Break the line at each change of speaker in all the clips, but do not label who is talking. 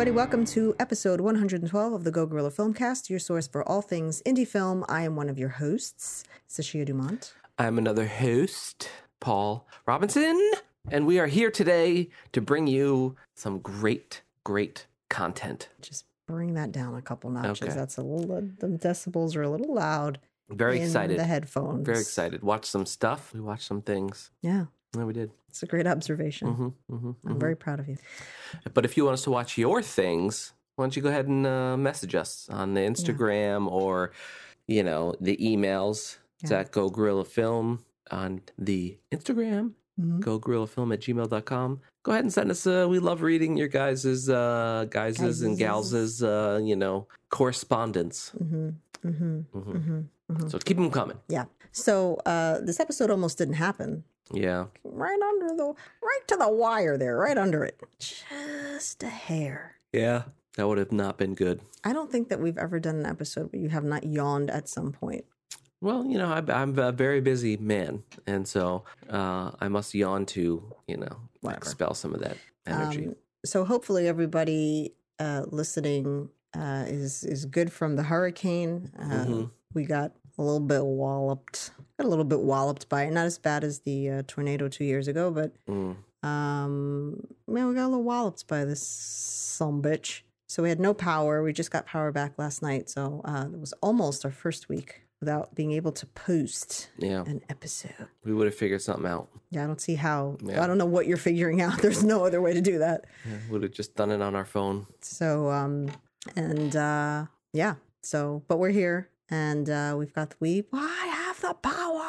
everybody. Welcome to episode 112 of the Go Gorilla Filmcast, your source for all things indie film. I am one of your hosts, Sashia Dumont.
I'm another host, Paul Robinson, and we are here today to bring you some great, great content.
Just bring that down a couple notches.
Okay.
That's a little, the decibels are a little loud.
Very
in
excited.
The headphones.
Very excited. Watch some stuff. We watch some things.
Yeah,
Yeah, we did.
it's a great observation.
hmm hmm
I'm very proud of you.
But if you want us to watch your things, why don't you go ahead and uh, message us on the Instagram or, you know, the emails. It's
Yeah.
at Go Gorilla Film on the Instagram.
Mhm.
Go Gorilla Film at gmail.com. Go ahead and send us. Uh, we love reading your guys' uh, guys' and gals' uh, you know, correspondence.
Mm-hmm. Mm-hmm.
hmm
Mm-hmm.
So keep them coming.
Yeah. So uh, this episode almost didn't happen.
Yeah.
Right under the, right to the wire there, right under it. Just a hair.
Yeah. That would have not been good.
I don't think that we've ever done an episode where you have not yawned at some point.
Well, you know, I, I'm a very busy man, and so uh, I must yawn to, you know,
Whatever.
expel some of that energy.
Um, so hopefully everybody uh, listening uh, is is good from the hurricane. Uh,
Mhm.
We got a little bit walloped, got a little bit walloped by it. Not as bad as the uh, tornado two years ago, but
Mm.
um, man, we got a little walloped by this some bitch. So we had no power. We just got power back last night. So uh, it was almost our first week without being able to post
Yeah,
an episode.
we would have figured something out.
Yeah, I don't see how.
Yeah.
I don't know what you're figuring out. There's no other way to do that.
Yeah, would have just done it on our phone.
So, um, and uh, yeah. So, but we're here, and uh, we've got the we. I have the power.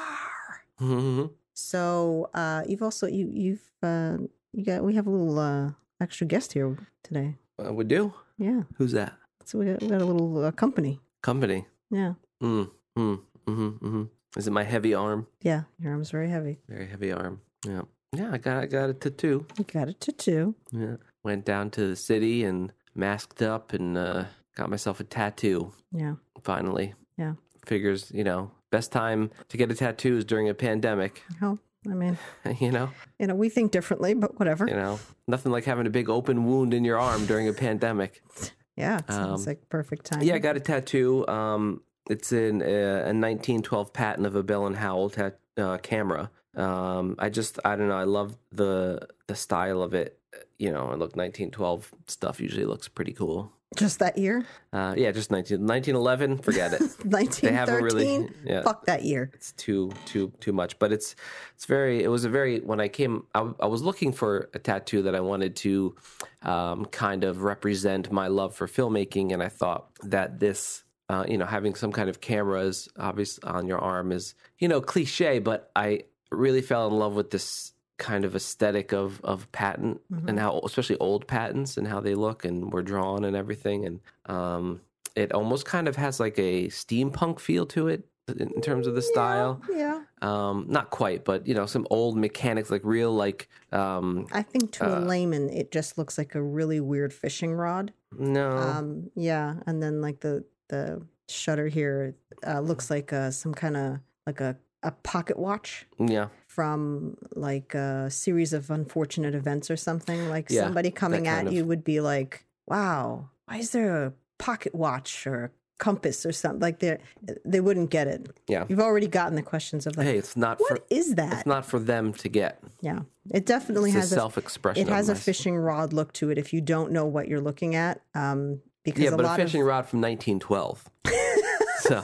Mhm.
So, uh, you've also you you've uh, you got we have a little uh, extra guest here today.
Uh, we do.
Yeah.
Who's that?
So we got, we got a little uh, company.
Company.
Yeah.
Mm. Mm. Mm-hmm. Mm-hmm. Is it my heavy arm?
Yeah. Your arm's very heavy.
Very heavy arm. Yeah. Yeah. I got. I got a tattoo.
You got a tattoo.
Yeah. Went down to the city and masked up and uh, got myself a tattoo.
Yeah.
Finally.
Yeah.
Figures. You know, best time to get a tattoo is during a pandemic.
Well, I mean,
you know.
you know, we think differently, but whatever.
You know. Nothing like having a big open wound in your arm during a pandemic.
Yeah. It sounds
Um,
like perfect time.
Yeah, I got a tattoo. Um, it's in a, a 1912 patent of a Bell and Howell tat, uh, camera. Um, I just, I don't know. I love the the style of it. You know, I look 1912 stuff usually looks pretty cool.
Just that year,
Uh, yeah, just 19, 1911. Forget it.
1913.
really- yeah.
Fuck that year.
it's too too too much but it's it's very it was a very when i came i, I was looking for a tattoo that i wanted to um, kind of represent my love for filmmaking and i thought that this uh, you know having some kind of cameras obvious on your arm is you know cliche but i really fell in love with this kind of aesthetic of of patent and how especially old patents and how they look and were drawn and everything. And um it almost kind of has like a steampunk feel to it in terms of the style.
Yeah.
um not quite but you know some old mechanics like real like um
I think to a
Uh,
layman, it just looks like a really weird fishing rod.
no.
Um, yeah, and then like the the shutter here uh, looks like uh, some kind of like a a pocket watch.
Yeah
from like a series of unfortunate events or something. Like
Yeah,
somebody coming at
of-
you would be like, "Wow, why is there a pocket watch or a compass or something?" Like they they wouldn't get it.
Yeah.
you've already gotten the questions of like,
hey it's not for
is that?"
it's not for them to get
yeah, it definitely
it's
has a
self-expression
it has a fishing rod look to it if you don't know what you're looking at um because
yeah
a
but a fishing
of
rod from 1912 so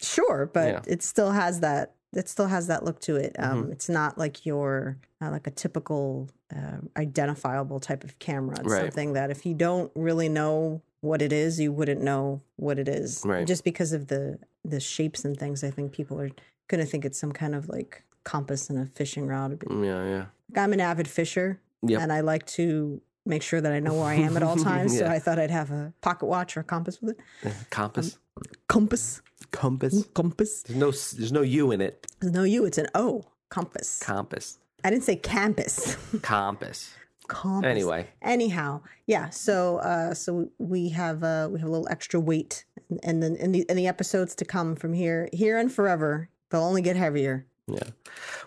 sure but
Yeah.
it still has that it still has that look to it um
Mm-hmm.
it's not like your uh, like a typical uh, identifiable type of camera it's
Right.
something that if you don't really know what it is you wouldn't know what it is
Right.
just because of the the shapes and things i think people are gonna think it's some kind of like compass and a fishing rod
yeah yeah
i'm an avid fisher
Yep.
and i like to make sure that i know where i am at all times so i thought i'd have a pocket watch or a compass with it
compass
compass.
Compass.
Compass.
There's no there's no u in it.
There's no you it's an o. Compass.
Compass.
I didn't say campus.
Compass.
Compass.
Anyway.
Anyhow yeah so uh so we have uh we have a little extra weight and then in the in the episodes to come from here here and forever they'll only get heavier.
Yeah.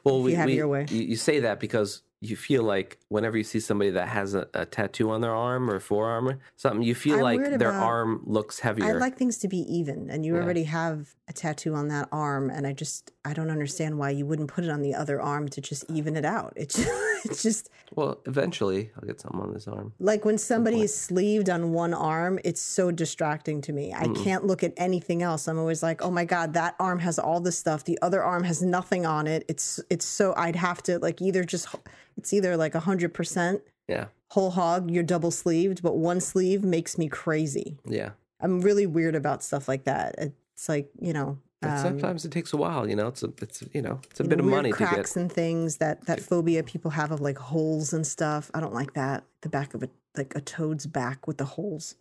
Well, we,
you
we
your way.
You, you say that because you feel like whenever you see somebody that has a, a tattoo on their arm or forearm or something, you feel
I'm
like their arm looks heavier.
I like things to be even, and you
Yeah.
already have a tattoo on that arm, and I just I don't understand why you wouldn't put it on the other arm to just even it out. It's just, it's just
well, eventually I'll get something on this arm.
like when somebody is sleeved on one arm, it's so distracting to me. I can't look at anything else. I'm always like, oh my god, that arm has all this stuff. The other arm has nothing on it. It's it's so I'd have to like either just it's either like a hundred percent
Yeah,
whole hog, you're double sleeved, but one sleeve makes me crazy.
yeah.
I'm really weird about stuff like that. It's like you know. Um,
sometimes it takes a while. You know, it's a it's you know it's a bit
know,
of money to
cracks
get.
and things that that phobia people have of like holes and stuff. I don't like that. The back of a like a toad's back with the holes.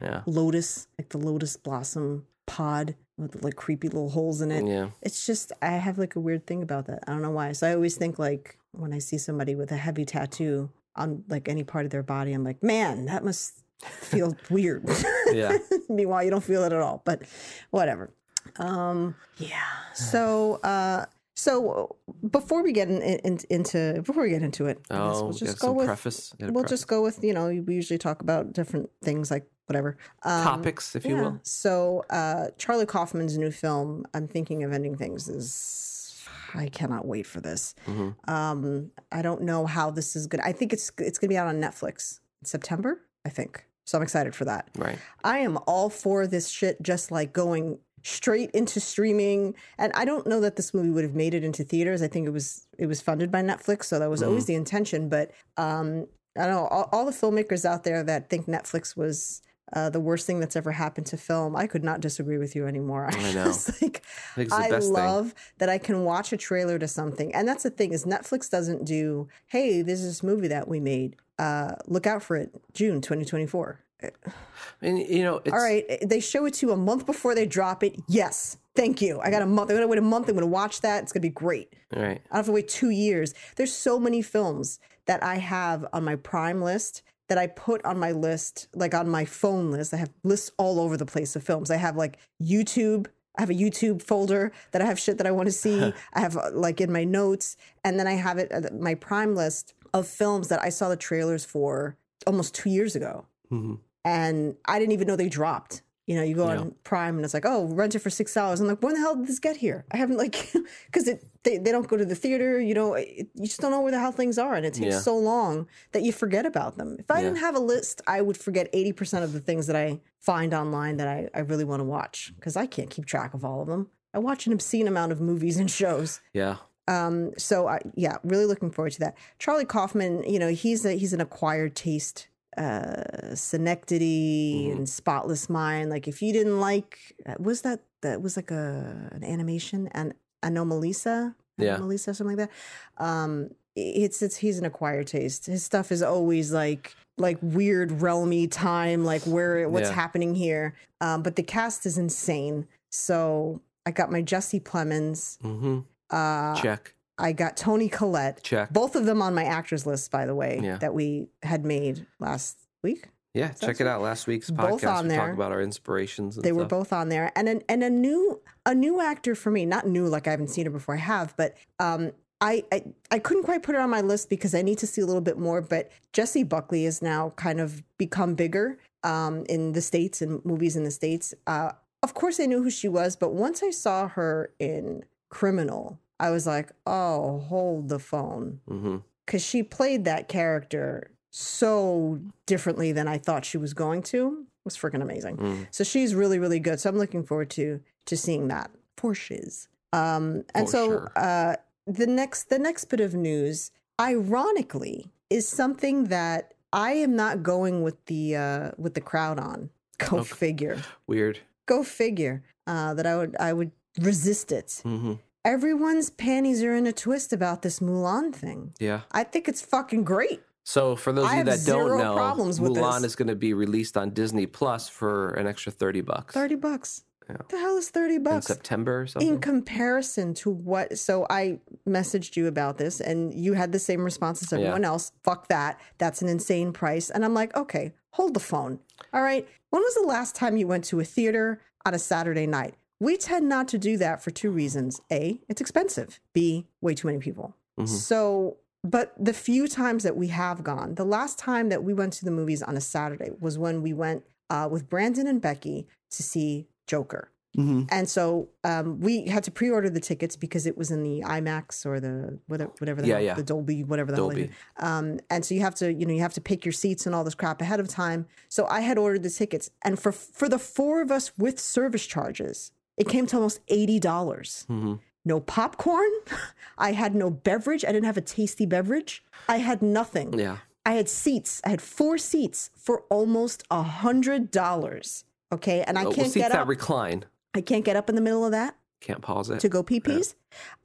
Yeah,
Lotus, like the lotus blossom pod with like creepy little holes in it.
yeah.
It's just I have like a weird thing about that. I don't know why. So I always think like when I see somebody with a heavy tattoo on like any part of their body, I'm like, man, that must feel weird.
Yeah.
Meanwhile, you don't feel it at all. But whatever. Um, yeah. So uh so before we get in, in, into before we get into it, I guess
Oh,
we'll just go with
preface.
We'll
preface.
just go with you know we usually talk about different things like whatever um,
topics, if you
yeah.
will.
So uh, Charlie Kaufman's new film, I'm thinking of ending things, is I cannot wait for this.
Mm-hmm.
Um, I don't know how this is gonna. I think it's it's gonna be out on Netflix in September. I think so. I'm excited for that.
Right.
I am all for this shit. Just like going straight into streaming, and I don't know that this movie would have made it into theaters. I think it was it was funded by Netflix, so that was always the intention. But um, I don't know all, all the filmmakers out there that think Netflix was uh, the worst thing that's ever happened to film. I could not disagree with you anymore.
I know.
Like
I think it's the
I
best thing.
love that I can watch a trailer to something, and that's the thing is Netflix doesn't do. Hey, this is this movie that we made. Uh, look out for it, June 2024.
And you know, it's,
All right, they show it to you a month before they drop it. Yes, thank you. I got a month. I'm gonna wait a month. I'm gonna watch that. It's gonna be great.
All right.
I don't have to wait two years. There's so many films that I have on my Prime list that I put on my list, like on my phone list. I have lists all over the place of films. I have like YouTube. I have a YouTube folder that I have shit that I want to see. I have uh, like in my notes, and then I have it uh, my Prime list of films that I saw the trailers for almost two years ago
Mhm.
And I didn't even know they dropped. You know, you go
Yeah.
on Prime and it's like, oh, rent it for six dollars. I'm like, when the hell did this get here? I haven't like, because it they, they don't go to the theater. You know, it, you just don't know where the hell things are, and it takes
Yeah.
so long that you forget about them. If I
Yeah.
didn't have a list, I would forget eighty percent of the things that I find online that I, I really want to watch because I can't keep track of all of them. I watch an obscene amount of movies and shows.
Yeah.
Um, so I, yeah, really looking forward to that. Charlie Kaufman, you know, he's a, he's an acquired taste, uh, Synecdoche
Mm-hmm.
and Spotless Mind. Like if you didn't like, uh, was that that was like a an animation and Anomalisa,
Yeah.
Anomalisa, something like that. Um, it's it's he's an acquired taste. His stuff is always like like weird realmy time, like where what's
Yeah.
happening here. Um, but the cast is insane. So I got my Jesse Plemons.
Mm-hmm.
Uh,
Check.
I got Toni Collette.
Check.
Both of them on my actors list, by the way,
Yeah.
that we had made last week.
Yeah. Check it out. Last week's
Both
podcast,
on
we
there.
talk about our inspirations. And
They were both on there, and an, and a new a new actor for me. Not new, like I haven't seen her before. I have, but um, I, I I couldn't quite put her on my list because I need to see a little bit more. But Jessie Buckley has now kind of become bigger um, in the states and movies in the states. Uh, of course, I knew who she was, but once I saw her in Criminal, I was like, oh, hold the phone.
Mm-hmm.
because she played that character so differently than I thought she was going to. It was freaking amazing.
Mm.
So she's really, really good. So I'm looking forward to to seeing that for shiz. Um, and
For
so
sure.
uh, the next the next bit of news, ironically, is something that I am not going with the uh, with the crowd on. Go
Okay.
figure.
Weird.
Go figure. Uh, that I would I would resist it.
Mm-hmm.
Everyone's panties are in a twist about this Mulan thing.
Yeah.
I think it's fucking great.
So for those of you that don't know, Mulan is going to be released on Disney Plus for an extra thirty bucks
30 bucks.
Yeah.
The hell is 30
in
bucks?
September or something.
In comparison to what, so I messaged you about this and you had the same response as everyone else. Fuck that. That's an insane price. And I'm like, okay, hold the phone. All right. When was the last time you went to a theater on a Saturday night? We tend not to do that for two reasons. A, it's expensive. B, way too many people.
Mhm.
So but the few times that we have gone, the last time that we went to the movies on a Saturday was when we went uh, with Brandon and Becky to see Joker.
Mm-hmm.
And so um, we had to pre-order the tickets because it was in the IMAX or the whatever, whatever the,
Yeah,
hell-
yeah.
the Dolby, whatever the hell
Dolby.
do. Um, and so you have to, you know, you have to pick your seats and all this crap ahead of time. So I had ordered the tickets, and for for the four of us with service charges, it came to almost eighty dollars.
Mm-hmm.
No popcorn. I had no beverage. I didn't have a tasty beverage. I had nothing.
Yeah.
I had seats. I had four seats for almost a hundred dollars. Okay, and I
Oh, well,
can't
seats
get
that
up.
recline.
I can't get up in the middle of that
Can't pause it.
to go pee pees.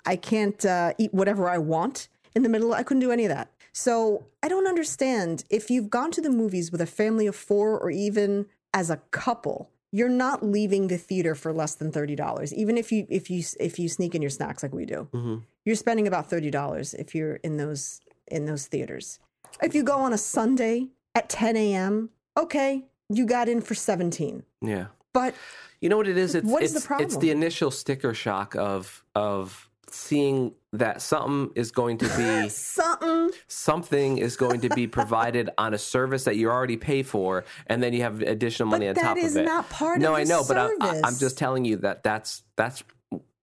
I can't uh, eat whatever I want in the middle. I couldn't do any of that. So I don't understand if you've gone to the movies with a family of four or even as a couple. You're not leaving the theater for less than thirty dollars, even if you if you if you sneak in your snacks like we do.
Mhm.
You're spending about thirty dollars if you're in those in those theaters. If you go on a Sunday at 10 a.m., okay, you got in for 17.
Yeah.
But
You know what it is? It's
What is
it's,
the
It's the initial sticker shock of of seeing that something is going to be
something
something is going to be provided on a service that you already pay for, and then you have additional money on top of it.
That is not part
no,
of
I
the
know, but I, I, I'm just telling you that that's that's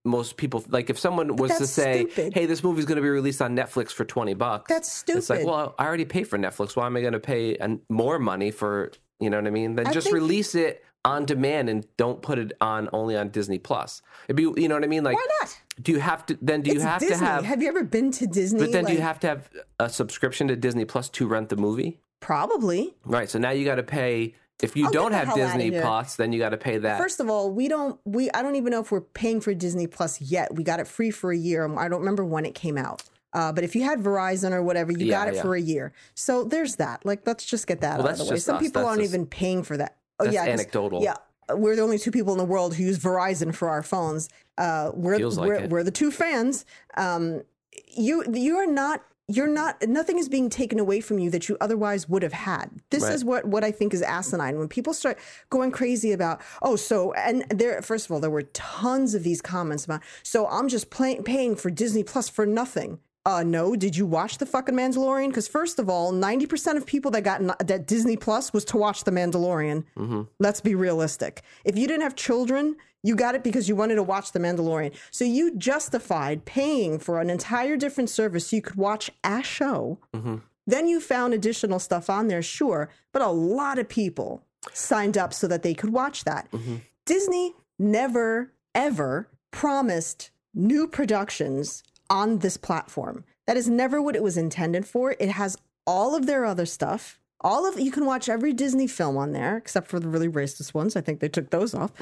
most people like if someone was to say
stupid.
hey this movie's going to be released on netflix for 20 bucks
That's stupid.
it's like well i already pay for netflix why am i going to pay an, more money for you know what i mean then
I
just
think-
release it on demand and don't put it on only on disney plus it'd be you know what i mean like
Why not?
do you have to then do you
it's
have
Disney.
to have have
you ever been to Disney?
but then do you have to have a subscription to disney plus to rent the movie
probably?
right so now you got to pay if you
get
don't have disney plus then you got to pay that
First of all, we don't. We I don't even know if we're paying for Disney Plus yet. We got it free for a year. I don't remember when it came out. Uh, but if you had Verizon or whatever, you
Yeah,
got it
yeah.
for a year. So there's that. Like, let's just get that
Well,
out of the way. Some
us.
people
That's
aren't
just-
even paying for that. Oh
that's
yeah,
anecdotal.
Yeah, we're the only two people in the world who use Verizon for our phones. Uh, we're
Feels like
we're,
it.
we're the two fans. Um, you you are not. You're not. Nothing is being taken away from you that you otherwise would have had. This
Right.
is what what I think is asinine when people start going crazy about. Oh, so and there. First of all, there were tons of these comments about. So I'm just play, paying for Disney Plus for nothing. Uh, no. Did you watch the fucking Mandalorian? Because first of all, ninety percent of people that got n- that Disney Plus was to watch the Mandalorian. Mm-hmm. Let's be realistic. If you didn't have children, you got it because you wanted to watch The Mandalorian. So you justified paying for an entire different service so you could watch a show. Mm-hmm. Then you found additional stuff on there, sure, but a lot of people signed up so that they could watch that. Mm-hmm. Disney never, ever promised new productions on this platform. That is never what it was intended for. It has all of their other stuff. All of you can watch every Disney film on there, except for the really racist ones. I think they took those off.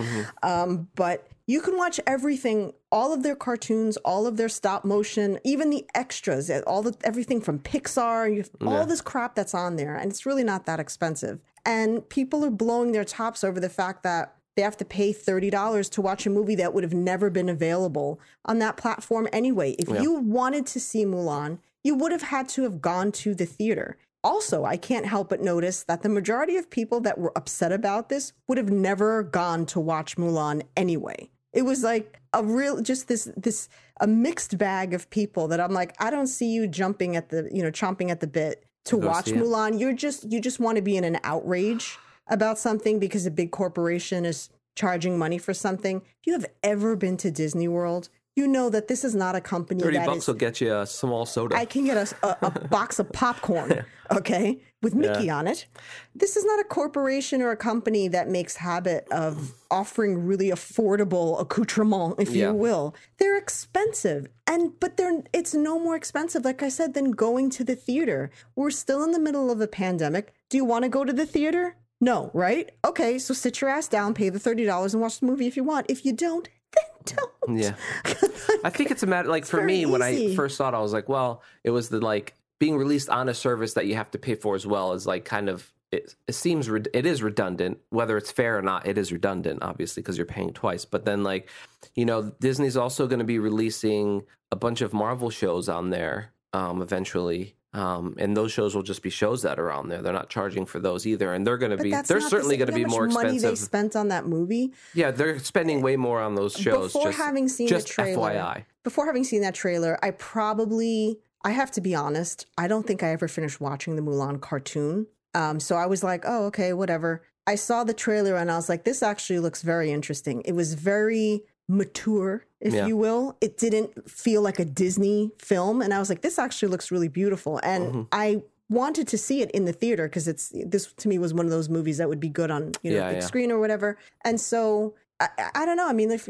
Um, but you can watch everything, all of their cartoons, all of their stop motion, even the extras, eh, all the everything from Pixar, you have all this crap that's on there, and it's really not that expensive. And people are blowing their tops over the fact that they have to pay thirty dollars to watch a movie that would have never been available on that platform anyway. If you wanted to see Mulan, you would have had to have gone to the theater. Also, I can't help but notice that the majority of people that were upset about this would have never gone to watch Mulan anyway. It was like a real just this this a mixed bag of people that I'm like, I don't see you jumping at the, you know, chomping at the bit to
go
watch
see it.
Mulan. You're just you just want to be in an outrage about something because a big corporation is charging money for something. If you have ever been to Disney World, you know that this is not a company
30
that
bucks
is
will get you a small soda.
I can get us a, a box of popcorn, okay, with Mickey on it. This is not a corporation or a company that makes habit of offering really affordable accoutrement, if
Yeah.
you will. They're expensive, and but they're it's no more expensive, like I said, than going to the theater. We're still in the middle of a pandemic. Do you want to go to the theater? No, right? Okay, so sit your ass down, pay the thirty dollars, and watch the movie if you want. If you don't, then don't.
Yeah. I think it's a matter like for
very
me when I first saw it, I was like, well, it was the like being released on a service that you have to pay for as well is like kind of it, it seems red- it is redundant whether it's fair or not it is redundant obviously because you're paying twice but then like you know disney's also going to be releasing a bunch of marvel shows on there um eventually um, and those shows will just be shows that are on there. They're not charging for those either, and they're going to be. They're
the
certainly going to be more
money they spent on that movie.
Yeah, they're spending way more on those shows.
Before
just,
having seen
just
the trailer,
FYI.
before having seen that trailer, I probably I have to be honest. I don't think I ever finished watching the Mulan cartoon. Um, so I was like, oh, okay, whatever. I saw the trailer and I was like, this actually looks very interesting. It was very mature, if
Yeah.
you will. It didn't feel like a Disney film. And I was like, this actually looks really beautiful. And
Mm-hmm.
I wanted to see it in the theater because it's this to me was one of those movies that would be good on you know
Yeah,
big
yeah.
screen or whatever. And so I, I- don't know. I mean, if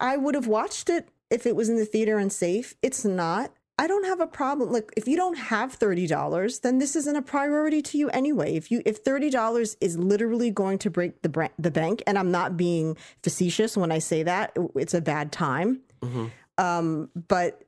I would have watched it if it was in the theater and safe. It's not. I don't have a problem. Like if you don't have thirty dollars, then this isn't a priority to you anyway. If you if thirty dollars is literally going to break the bra- the bank, and I'm not being facetious when I say that, it's a bad time. Um, but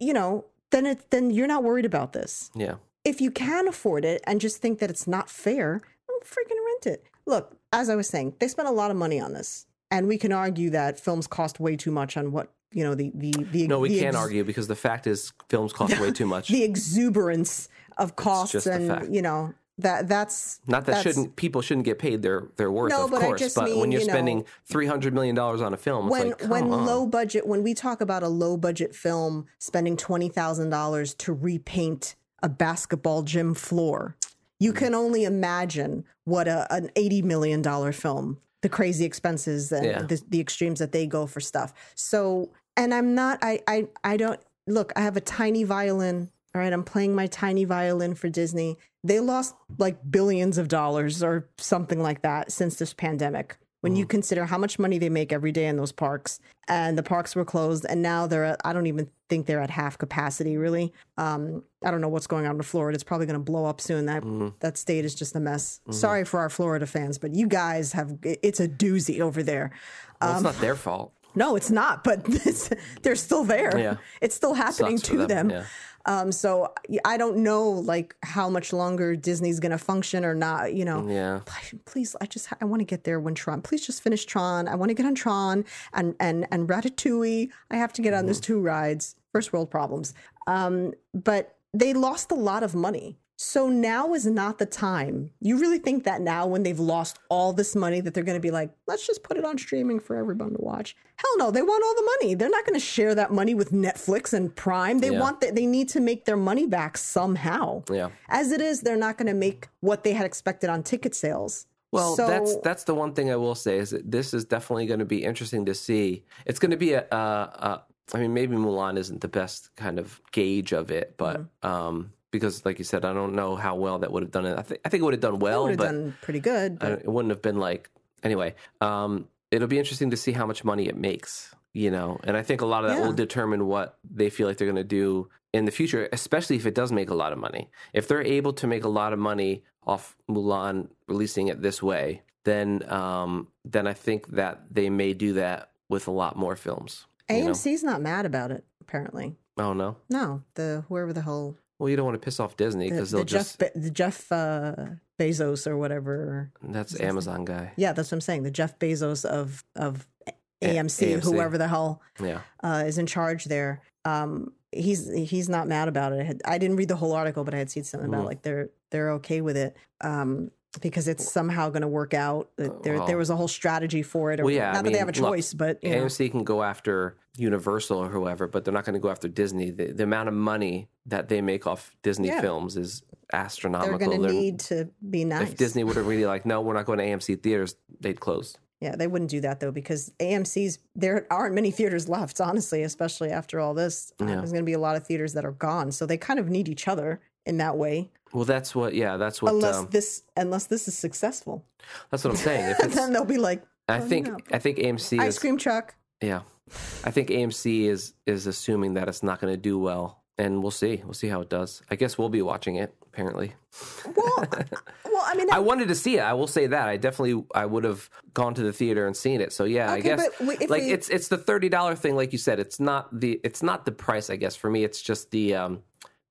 you know, then it then you're not worried about this
Yeah.
if you can afford it and just think that it's not fair, don't freaking rent it. Look, as I was saying, they spent a lot of money on this, and we can argue that films cost way too much on what you know the the the
No, we
the
can't
ex-
argue because the fact is films cost way too much.
the exuberance of costs and you know that that's
Not that
that's-
shouldn't people shouldn't get paid their their worth,
No,
of
but I
course.
just
but
mean,
when you're
you know,
spending three hundred million dollars on a film, it's
when
like,
when
on.
low budget when we talk about a low budget film spending twenty thousand dollars to repaint a basketball gym floor, you mm-hmm. can only imagine what a, an eighty million dollar film, the crazy expenses and
Yeah.
the, the extremes that they go for stuff. So, and I'm not, I, I, I don't look. I have a tiny violin. All right, I'm playing my tiny violin for Disney. They lost like billions of dollars or something like that since this pandemic. When you consider how much money they make every day in those parks, and the parks were closed, and now they're at, I don't even think they're at half capacity, really. Um, I don't know what's going on in Florida. It's probably going to blow up soon. That that state is just a mess. Sorry for our Florida fans, but you guys have it's a doozy over there.
Well,
um,
it's not their fault.
No, it's not, but they're still there.
Yeah.
It's still happening
Sucks
to them.
Yeah.
Um, so I don't know like how much longer Disney's going to function or not, you know.
Yeah.
Please, I just I want to get there when Tron. Please just finish Tron. I want to get on Tron and and and Ratatouille. I have to get on those
Mm-hmm.
two rides. First world problems. Um, but they lost a lot of money. So now is not the time. You really think that now, when they've lost all this money, that they're going to be like, let's just put it on streaming for everyone to watch? Hell no, they want all the money. They're not going to share that money with Netflix and Prime. They
Yeah.
want that. They need to make their money back somehow.
Yeah.
As it is, they're not going to make what they had expected on ticket sales.
Well,
So-
that's that's the one thing I will say is that this is definitely going to be interesting to see. It's going to be a, a, a I mean, maybe Mulan isn't the best kind of gauge of it, but
Mm-hmm.
um, because, like you said, I don't know how well that would have done it. I think I think it would have done well,
would have
but
done pretty good. But
don't- it wouldn't have been like anyway. Um, it'll be interesting to see how much money it makes, you know, and I think a lot of that
Yeah.
will determine what they feel like they're going to do in the future, especially if it does make a lot of money. If they're able to make a lot of money off Mulan releasing it this way, then um, then I think that they may do that with a lot more films. you know?
AMC's not mad about it. Apparently,
Oh no.
no. The whoever the hell
Well, you don't want to piss off Disney because
the
they'll
Jeff
just.
Be- the Jeff uh, Bezos or whatever.
That's Amazon guy.
Yeah, that's what I'm saying. The Jeff Bezos of of AMC,
AMC.
whoever the hell
Yeah.
uh, is in charge there. Um, he's he's not mad about it. I, had, I didn't read the whole article, but I had seen something about
Mhm.
like they're they're okay with it um, because it's somehow going to work out. Oh, there
well-
there was a whole strategy for it. or-
Well, yeah, I
not that they have a
mean, look,
choice, but you know.
AMC can go after Universal or whoever, but they're not going to go after Disney. The, the amount of money that they make off Disney
Yeah.
films is astronomical.
they're going to need to be nice.
If Disney would have really like, no, we're not going to AMC theaters, they'd close.
Yeah, they wouldn't do that though because AMC's there aren't many theaters left, honestly, especially after all this.
Yeah.
There's going to be a lot of theaters that are gone, so they kind of need each other in that way.
Well, that's what. Yeah, that's what.
unless
um,
this unless this is successful,
that's what I'm saying. If it's,
then they'll be like
I think
no.
I think AMC
ice
is.
cream truck.
Yeah, I think AMC is is assuming that it's not going to do well, and we'll see. We'll see how it does. I guess we'll be watching it. Apparently,
Well, well, I mean,
I wanted to see it. I will say that I definitely I would have gone to the theater and seen it. So yeah, I guess like
we-
it's it's the thirty dollar thing, like you said. It's not the it's not the price. I guess for me, it's just the um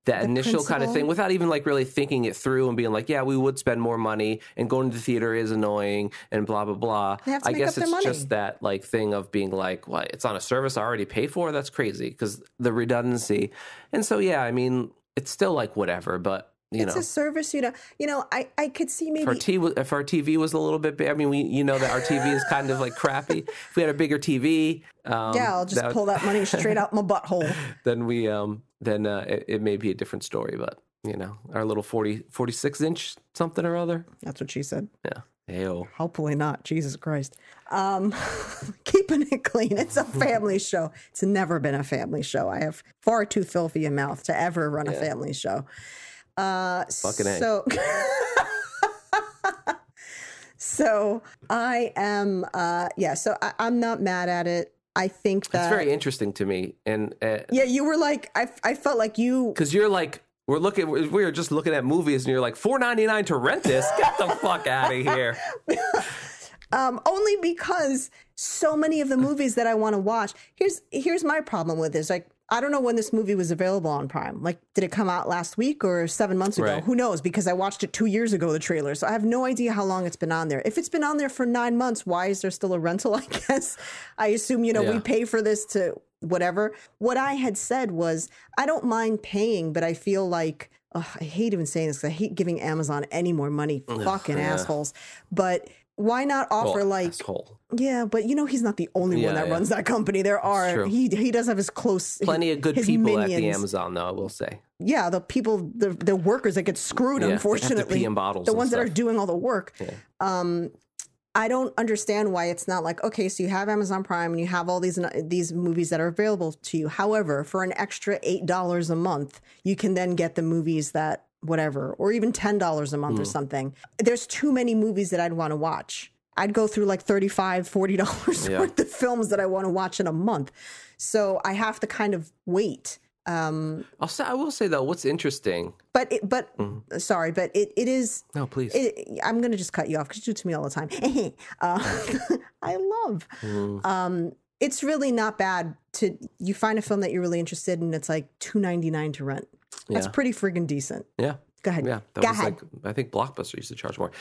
that initial kind of thing without even like really thinking it through and being like, yeah, we would spend more money and going to the theater is annoying and blah blah blah.
They have to
I guess it's just that like thing of being like, what? It's on a service I already pay for. That's crazy because the redundancy. And so yeah, I mean, it's still like whatever, but you
it's
know
a service, you know. You know, I I could see
if our,
maybe
t- if our TV was a little bit big, I mean, we you know that our TV is kind of like crappy. If we had a bigger TV, um,
yeah, I'll just
that-
pull that money straight out my butthole.
then we um then uh, it, it may be a different story. But you know, our little 40, 46 inch something or other.
That's what she said.
Yeah. Ayo.
Hopefully not. Jesus Christ. Um, keeping it clean. It's a family show. It's never been a family show. I have far too filthy a mouth to ever run a family show. Uh,
Fucking A.
so. so I am, uh, yeah. So I, I'm not mad at it. I think that.
It's very interesting to me, and uh,
yeah, you were like, I, I felt like you
because you're like we're looking we were just looking at movies and you're like 4.99 to rent this get the fuck out of here
um, only because so many of the movies that I want to watch. Here's here's my problem with this. Like I don't know when this movie was available on Prime. Like, did it come out last week or seven months ago?
Right.
Who knows? Because I watched it two years ago, the trailer. So I have no idea how long it's been on there. If it's been on there for nine months, why is there still a rental? I guess I assume you know we pay for this to whatever. What I had said was I don't mind paying, but I feel like. I hate even saying this because I hate giving Amazon any more money. Fucking
yeah.
assholes. But why not offer
Well,
like
asshole.
yeah, but you know he's not the only one that
yeah.
runs that company. There are he he does have his close
plenty of good
his
people at the amazon though i will say
Yeah, the people the the workers that get screwed.
Yeah, they have to
unfortunately,
pee in bottles
the ones that are doing all the work. Um, I don't understand why it's not like okay, so you have Amazon Prime and you have all these these movies that are available to you. However, for an extra eight dollars a month, you can then get the movies that whatever, or even ten dollars a month
Hmm.
or something. There's too many movies that I'd want to watch. I'd go through like $35, 40 dollars
Yeah.
worth of films that I want to watch in a month. So I have to kind of wait. Um,
I'll say, i will say though what's interesting
but it, but
Mm-hmm.
sorry, but it, it is
no please
it, I'm gonna just cut you off because you do it to me all the time. uh, I love.
Mm.
Um, it's really not bad to you find a film that you're really interested in. It's like two ninety nine to rent. That's
Yeah.
pretty friggin' decent.
yeah
Go ahead.
yeah that
Go
was
ahead.
like i think blockbuster used to charge more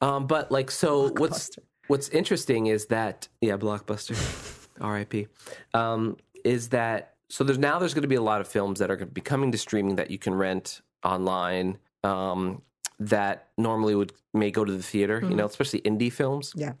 um but like so what's what's interesting is that yeah blockbuster rip um is that so there's now there's going to be a lot of films that are going to be coming to streaming that you can rent online um that normally would may go to the theater you know especially indie films
yeah.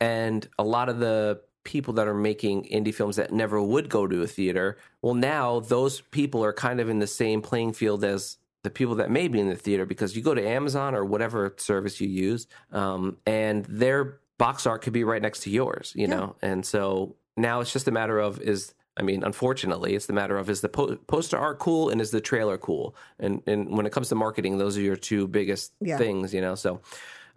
and a lot of the people that are making indie films that never would go to a theater well now those people are kind of in the same playing field as the people that may be in the theater because you go to amazon or whatever service you use um, and their box art could be right next to yours you know and so now it's just a matter of is I mean, unfortunately, it's the matter of is the po- poster art cool and is the trailer cool? And and when it comes to marketing, those are your two biggest
Yeah.
things, you know. So,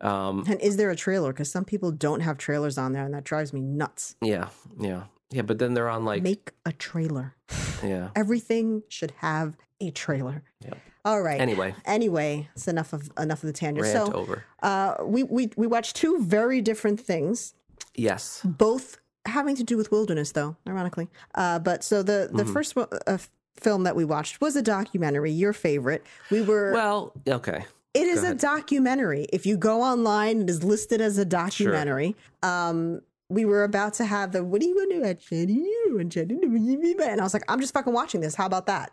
um,
And is there a trailer? Because some people don't have trailers on there, and that drives me nuts.
yeah, yeah, yeah. But then they're on like,
Make a trailer.
yeah.
Everything should have a trailer. Yeah. All right.
Anyway,
Anyway, it's enough of enough of the tangent.
rant
so
over.
uh, we, we we watched two very different things.
Yes.
both having to do with wilderness though ironically uh, but so the
Mm-hmm.
the first one, uh, film that we watched was a documentary your favorite we were
Well, okay.
It is a documentary. If you go online it is listed as a documentary. Um we were about to have the what do you want to watch and i was like i'm just fucking watching this how about that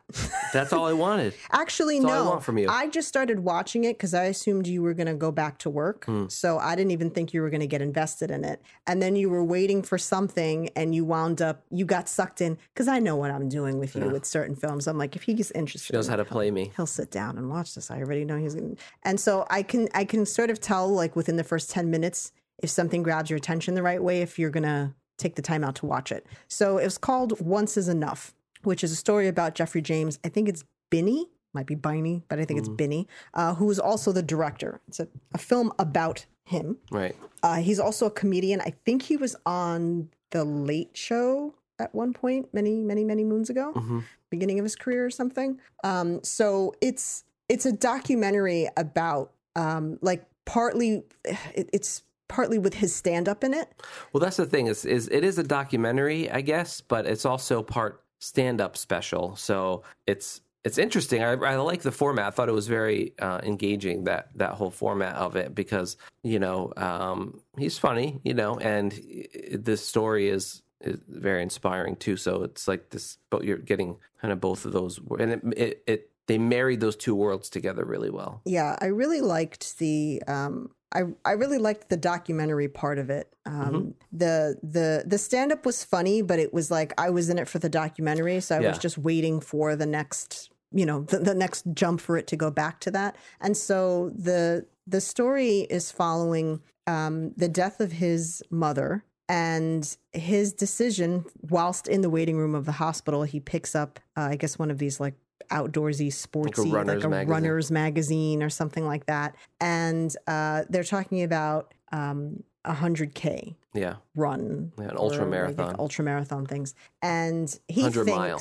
That's all I wanted.
Actually,
That's all I
no.
want from you.
I just started watching it because I assumed you were going to go back to work.
Hmm.
So I didn't even think you were going to get invested in it. And then you were waiting for something and you wound up, you got sucked in because I know what I'm doing with you with certain films. I'm like, if he gets interested,
Knows
in
how
it,
to play me.
he'll sit down and watch this. I already know he's going to. And so I can, I can sort of tell like within the first 10 minutes if something grabs your attention the right way, if you're going to take the time out to watch it. So it was called Once is Enough, which is a story about Jeffrey James. I think it's Binney, might be Biney, but I think it's Binney, uh, who is also the director. It's a, a film about him.
Right.
Uh, he's also a comedian. I think he was on The Late Show at one point, many, many, many moons ago,
Mm-hmm.
beginning of his career or something. Um, so it's it's a documentary about um, like partly it, it's partly with his stand up in it.
Well, that's the thing is is it is a documentary, I guess, but it's also part stand up special. So it's it's interesting. I, I like the format. I thought it was very uh, engaging that that whole format of it because you know um, he's funny, you know, and this story is is very inspiring too. So it's like this, but you're getting kind of both of those, and it it, it they married those two worlds together really well.
Yeah, I really liked the um I I really liked the documentary part of it. Um
Mm-hmm.
the the the stand up was funny, but it was like I was in it for the documentary, so I was just waiting for the next you know the, the next jump for it to go back to that and so the the story is following um, the death of his mother and his decision whilst in the waiting room of the hospital he picks up uh, i guess one of these like outdoorsy sportsy like
runner's
a
magazine.
runner's magazine or something like that and uh, they're talking about um, 100k
Yeah.
run
Yeah, an ultra
like,
marathon.
ultra marathon things and he
100
thinks
mile.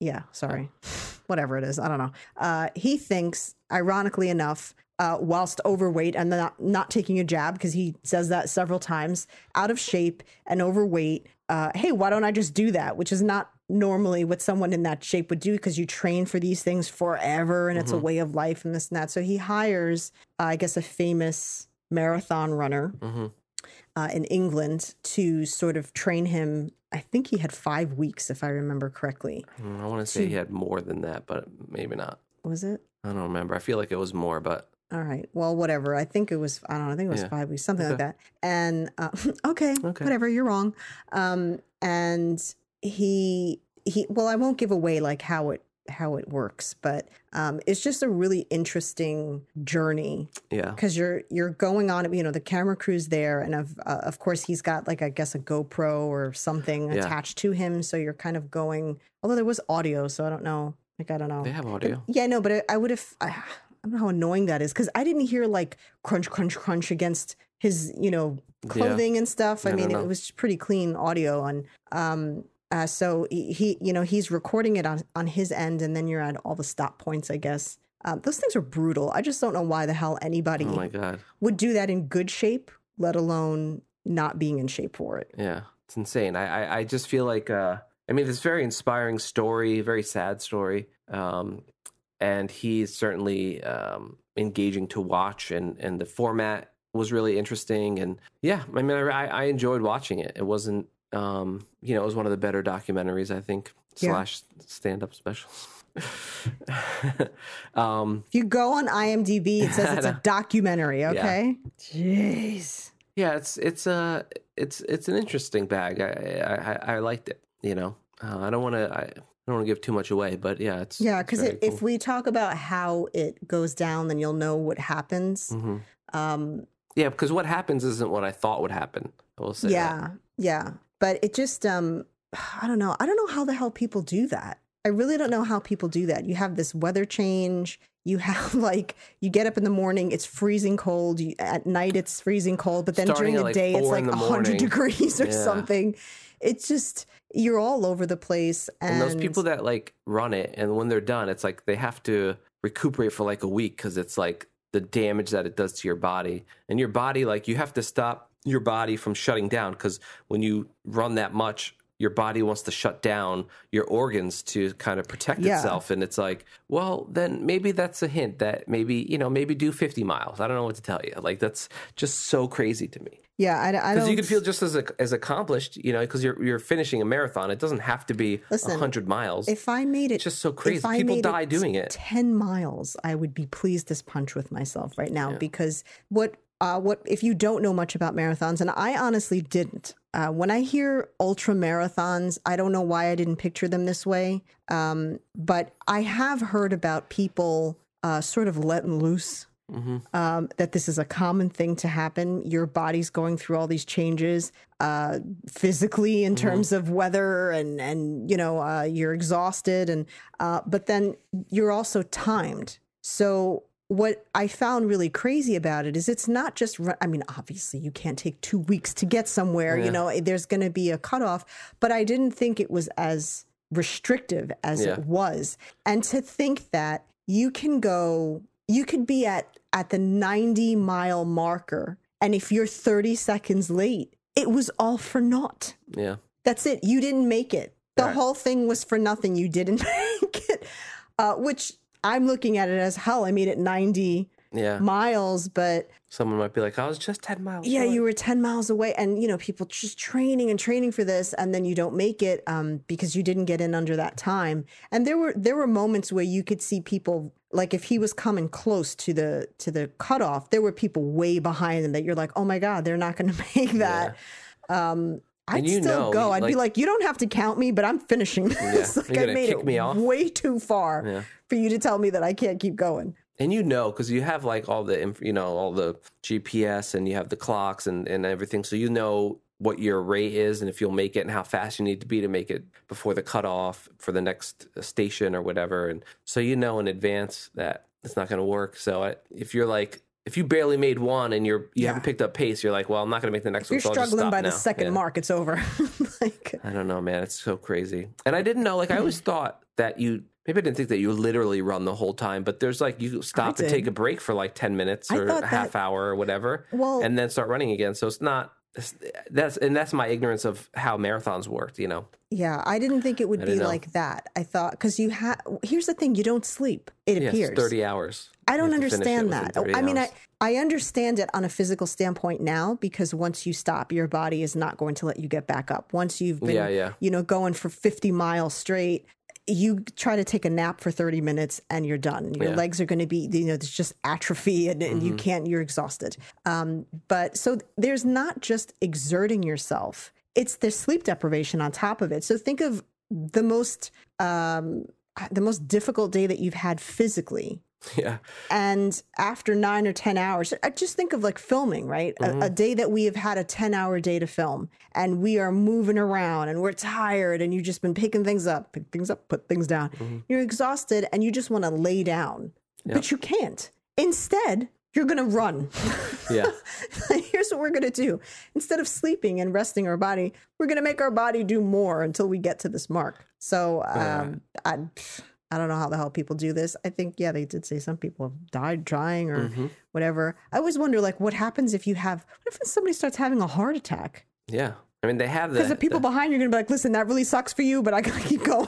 yeah sorry whatever it is i don't know uh, he thinks ironically enough uh, whilst overweight and not not taking a jab because he says that several times out of shape and overweight uh, hey why don't i just do that which is not normally what someone in that shape would do because you train for these things forever and it's a way of life and this and that so he hires uh, i guess a famous marathon runner
hmm
uh, in England to sort of train him. I think he had five weeks, if I remember correctly.
I want to say he had more than that, but maybe not.
Was it?
I don't remember. I feel like it was more, but
All right. Well, whatever. I think it was. I don't know. I think it was
Yeah.
five weeks, something like that. And uh, okay,
Okay.
whatever. You're wrong. Um, and he he. Well, I won't give away like how it how it works, but um, it's just a really interesting journey
yeah.
because you're you're going on you know the camera crew's there and of uh, of course he's got like i guess a gopro or something
Yeah.
attached to him so you're kind of going although there was audio so i don't know like i don't know
They have audio.
yeah no but i, I would have I, I don't know how annoying that is because i didn't hear like crunch crunch crunch against his you know clothing and stuff i
No, no,
mean
no.
it was pretty clean audio and um uh, so he, you know he's recording it on on his end and then you're at all the stop points i guess um, those things are brutal i just don't know why the hell anybody
Oh my god.
would do that in good shape, let alone not being in shape for it.
Yeah. It's insane. I I, I just feel like uh I mean, it's a very inspiring story, very sad story. Um and he's certainly um engaging to watch and and the format was really interesting and yeah, I mean I I enjoyed watching it. It wasn't um you know, it was one of the better documentaries I think
Yeah.
slash stand up specials. um
If you go on IMDb, it says it's a documentary. Okay. Jeez.
Yeah, it's it's uh it's it's an interesting bag. I I, I liked it. You know, uh, I don't want to I, don't want to give too much away, but yeah, it's
Yeah, because
very
if we talk about how it goes down, then you'll know what happens.
Mhm.
Um,
yeah, because what happens isn't what I thought would happen. I will say. that.
yeah, yeah. But it just, um, I don't know. I don't know how the hell people do that. I really don't know how people do that. You have this weather change. You have like you get up in the morning, it's freezing cold. You, at night, it's freezing cold. But then
Starting
during the
like,
day, it's like hundred degrees or
Yeah.
something. It's just you're all over the place. And,
And those people that like run it, and when they're done, it's like they have to recuperate for like a week because it's like the damage that it does to your body, and your body like you have to stop your body from shutting down because when you run that much. Your body wants to shut down your organs to kind of protect
Yeah.
itself. And it's like, well, then maybe that's a hint that maybe, you know, maybe do 50 miles. I don't know what to tell you. Like, that's just so crazy to me
yeah, I, I
because
don't.
you can feel just as as accomplished, you know, because you're you're finishing a marathon. It doesn't have to be
Listen,
hundred miles.
if I made it
it's just so crazy. People die doing it.
10 miles, I would be pleased as punch with myself right now because what uh, what if you don't know much about marathons and I honestly didn't. Uh, when I hear ultra marathons, I don't know why I didn't picture them this way. Um, but I have heard about people uh, sort of letting loose
hmm
um, that this is a common thing to happen. Your body's going through all these changes uh, physically in terms of weather, and and you know uh, you're exhausted, and uh, but then you're also timed. So what I found really crazy about it is it's not just. I mean, obviously you can't take two weeks to get somewhere.
Yeah.
You know, there's going to be a cutoff, but I didn't think it was as restrictive as
Yeah.
it was, and to think that you can go you could be at at the 90 mile marker and if you're 30 seconds late it was all for naught
Yeah.
that's it you didn't make it the
Right.
whole thing was for nothing you didn't make it uh, which i'm looking at it as hell i made it 90
Yeah.
miles, but
Someone might be like, I was just 10 miles.
yeah,
away."
you were 10 miles away. And, you know, people just training and training for this. And then you don't make it um, because you didn't get in under that time. And there were, there were moments where you could see people, like if he was coming close to the, to the cutoff, there were people way behind him that you're like, oh my God, they're not going to make that. Um, I'd
you
still
know,
go. I'd be
like-
like, you don't have to count me, but I'm finishing this. like
You're
I made it
me off?
way too far
Yeah.
for you to tell me that I can't keep going.
And you know, because you have like all the, you know, all the GPS and you have the clocks and, and everything. So you know what your rate is and if you'll make it and how fast you need to be to make it before the cutoff for the next uh, station or whatever. And so you know in advance that it's not going to work. So I, if you're like, if you barely made one and you're you haven't picked up pace, you're like, well, I'm not going to make the next
You're
one. so I'll just
struggling by the second
Yeah.
mark. It's over. like,
I don't know, man. It's so crazy. And I didn't know, like, I always thought that you, maybe I didn't think that you literally run the whole time, but there's like, you stop and take a break for like 10 minutes or a half
that-
hour or whatever,
Well-
and then start running again. So it's not, that's, and that's my ignorance of how marathons worked, you know?
Yeah, I didn't think it would be
know.
like that. I thought because you have. Here's the thing: you don't sleep. It
Yeah,
appears.
it's 30 hours.
I don't
You have to finish it
understand that.
30
I mean, I. I understand it on a physical standpoint now because once you stop, your body is not going to let you get back up. Once you've been,
Yeah, yeah.
you know, going for 50 miles straight. You try to take a nap for 30 minutes and you're done. Your
Yeah. Mm-hmm.
legs are going to be, you know, there's just atrophy and, and you can't, you're exhausted. Um, but so there's not just exerting yourself, it's the sleep deprivation on top of it. So think of the most, um, the most difficult day that you've had physically
yeah.
and after nine or 10 hours, I just think of like filming, right? A, a day that we have had a 10 hour day to film and we are moving around and we're tired and you've just been picking things up, pick things up, put things down. You're exhausted and you just want to lay down, but you can't. Instead, you're going to run.
Yeah.
Here's what we're going to do. Instead of sleeping and resting our body, we're going to make our body do more until we get to this mark. So um, I, I don't know how the hell people do this. I think, yeah, they did say some people have died trying or
Mm-hmm.
whatever. I always wonder, like, what happens if you have, what if somebody starts having a heart attack?
Yeah. I mean, they have the,
Because the people
the-
behind you are going to be like, listen, that really sucks for you, but I got to keep going.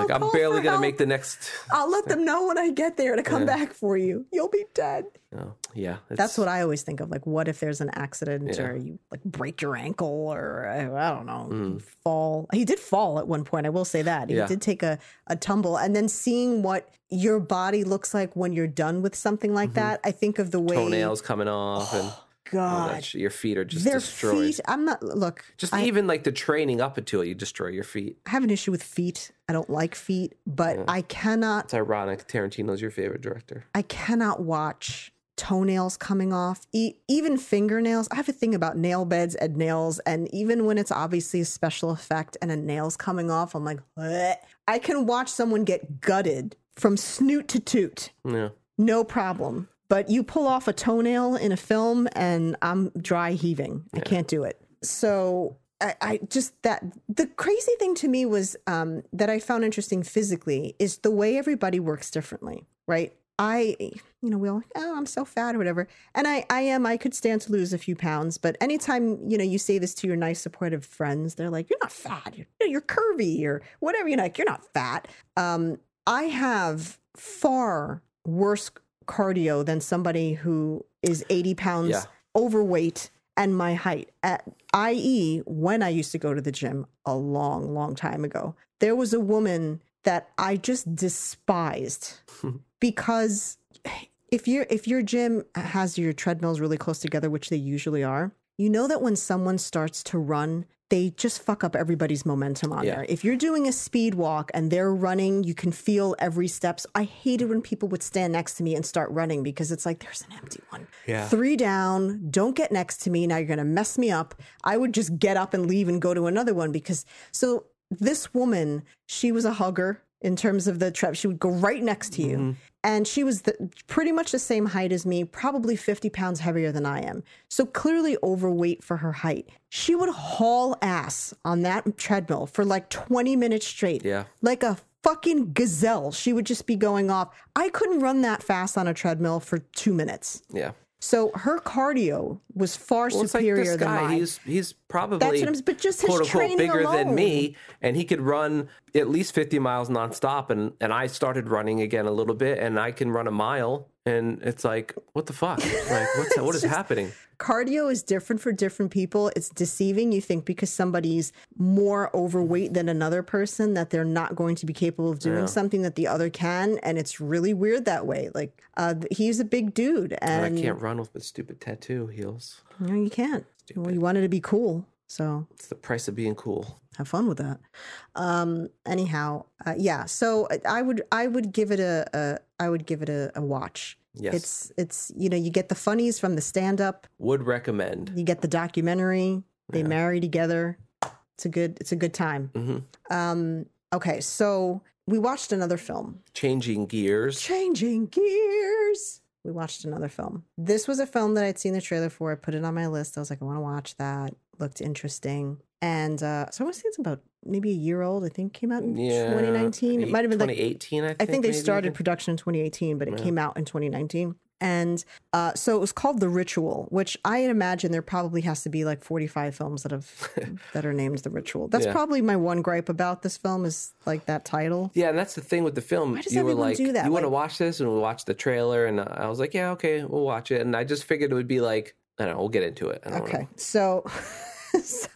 I'll
like, I'm barely going to
help.
make the next.
I'll let them know when I get there to come back for you. You'll be dead.
Oh, yeah.
That's what I always think of. Like, what if there's an accident
Yeah.
or you like break your ankle or I don't know,
Mm.
fall? He did fall at one point. I will say that he
Yeah.
did take a, a tumble, and then seeing what your body looks like when you're done with something like that. I think of the way
Mm-hmm. toenails coming off and all Oh,
God,
that shit. your feet are just
their
destroyed.
feet. I'm not. Look,
Just
I,
even like the training up until you destroy your feet.
I have an issue with feet. I don't like feet, but mm. I cannot.
It's ironic. Tarantino's your favorite director.
I cannot watch toenails coming off, e- even fingernails. I have a thing about nail beds and nails, and even when it's obviously a special effect and a nail's coming off, I'm like, "Bleh." I can watch someone get gutted from snoot to toot,
Yeah.
no problem. But you pull off a toenail in a film, and I'm dry heaving. I can't do it. So. I, I just that the crazy thing to me was um, that I found interesting physically is the way everybody works differently, right? I, you know, we all, oh, I'm so fat or whatever. And I, I am, I could stand to lose a few pounds. But anytime, you know, you say this to your nice, supportive friends, they're like, you're not fat. You're, you're curvy or whatever. You're like, you're not fat. Um, I have far worse cardio than somebody who is 80 pounds
Yeah.
overweight and my height. At, i.e., when I used to go to the gym a long, long time ago, there was a woman that I just despised because if your if your gym has your treadmills really close together, which they usually are, you know that when someone starts to run, they just fuck up everybody's momentum on
Yeah.
there. If you're doing a speed walk and they're running, you can feel every steps. I hated when people would stand next to me and start running because it's like there's an empty one.
Yeah.
Three down, don't get next to me. Now you're gonna mess me up. I would just get up and leave and go to another one because so this woman, she was a hugger in terms of the trap. She would go right next to you. Mm-hmm. And she was the, pretty much the same height as me, probably 50 pounds heavier than I am. So clearly overweight for her height. She would haul ass on that treadmill for like 20 minutes straight.
Yeah.
Like a fucking gazelle. She would just be going off. I couldn't run that fast on a treadmill for two minutes.
Yeah.
So her cardio was far
Well, like
superior
this
than
guy.
mine.
He's he's probably
That's what I'm- but just his
quote unquote
training
bigger than me, and he could run at least 50 miles nonstop. And and I started running again a little bit, and I can run a mile. And it's like, what the fuck? Like, what's what is happening?
Cardio is different for different people. It's deceiving. You think because somebody's more overweight than another person that they're not going to be capable of doing something that the other can, and it's really weird that way. Like uh, he's a big dude,
And
and
I can't run with my stupid tattoo heels.
no, you can't. Well, you wanted to be cool, so
It's the price of being cool.
have fun with that. Um, anyhow, uh, yeah. So I- I would I would give it a, a I would give it a, a watch.
Yes.
It's it's you know you get the funnies from the stand up,
Would recommend.
you get the documentary. They marry together. It's a good it's a good time.
hmm
Um, okay, so we watched another film.
Changing gears.
Changing gears. We watched another film. This was a film that I'd seen the trailer for. I put it on my list. I was like, I want to watch that. Looked interesting. And uh, so I want to say it's about maybe a year old. I think came out in
Yeah.
2019. It might have been like
2018. I think.
I think they started production in 2018, but it came out in 2019. And uh, so it was called The Ritual, which I imagine there probably has to be like 45 films that have that are named The Ritual. That's
Yeah.
probably my one gripe about this film is like that title.
Yeah, and that's the thing with the film.
Why does
you were like,
do that?
"You want to watch this?" And we watched the trailer, and I was like, "Yeah, okay, we'll watch it." And I just figured it would be like, I don't know, we'll get into it. I don't
Okay,
know.
so so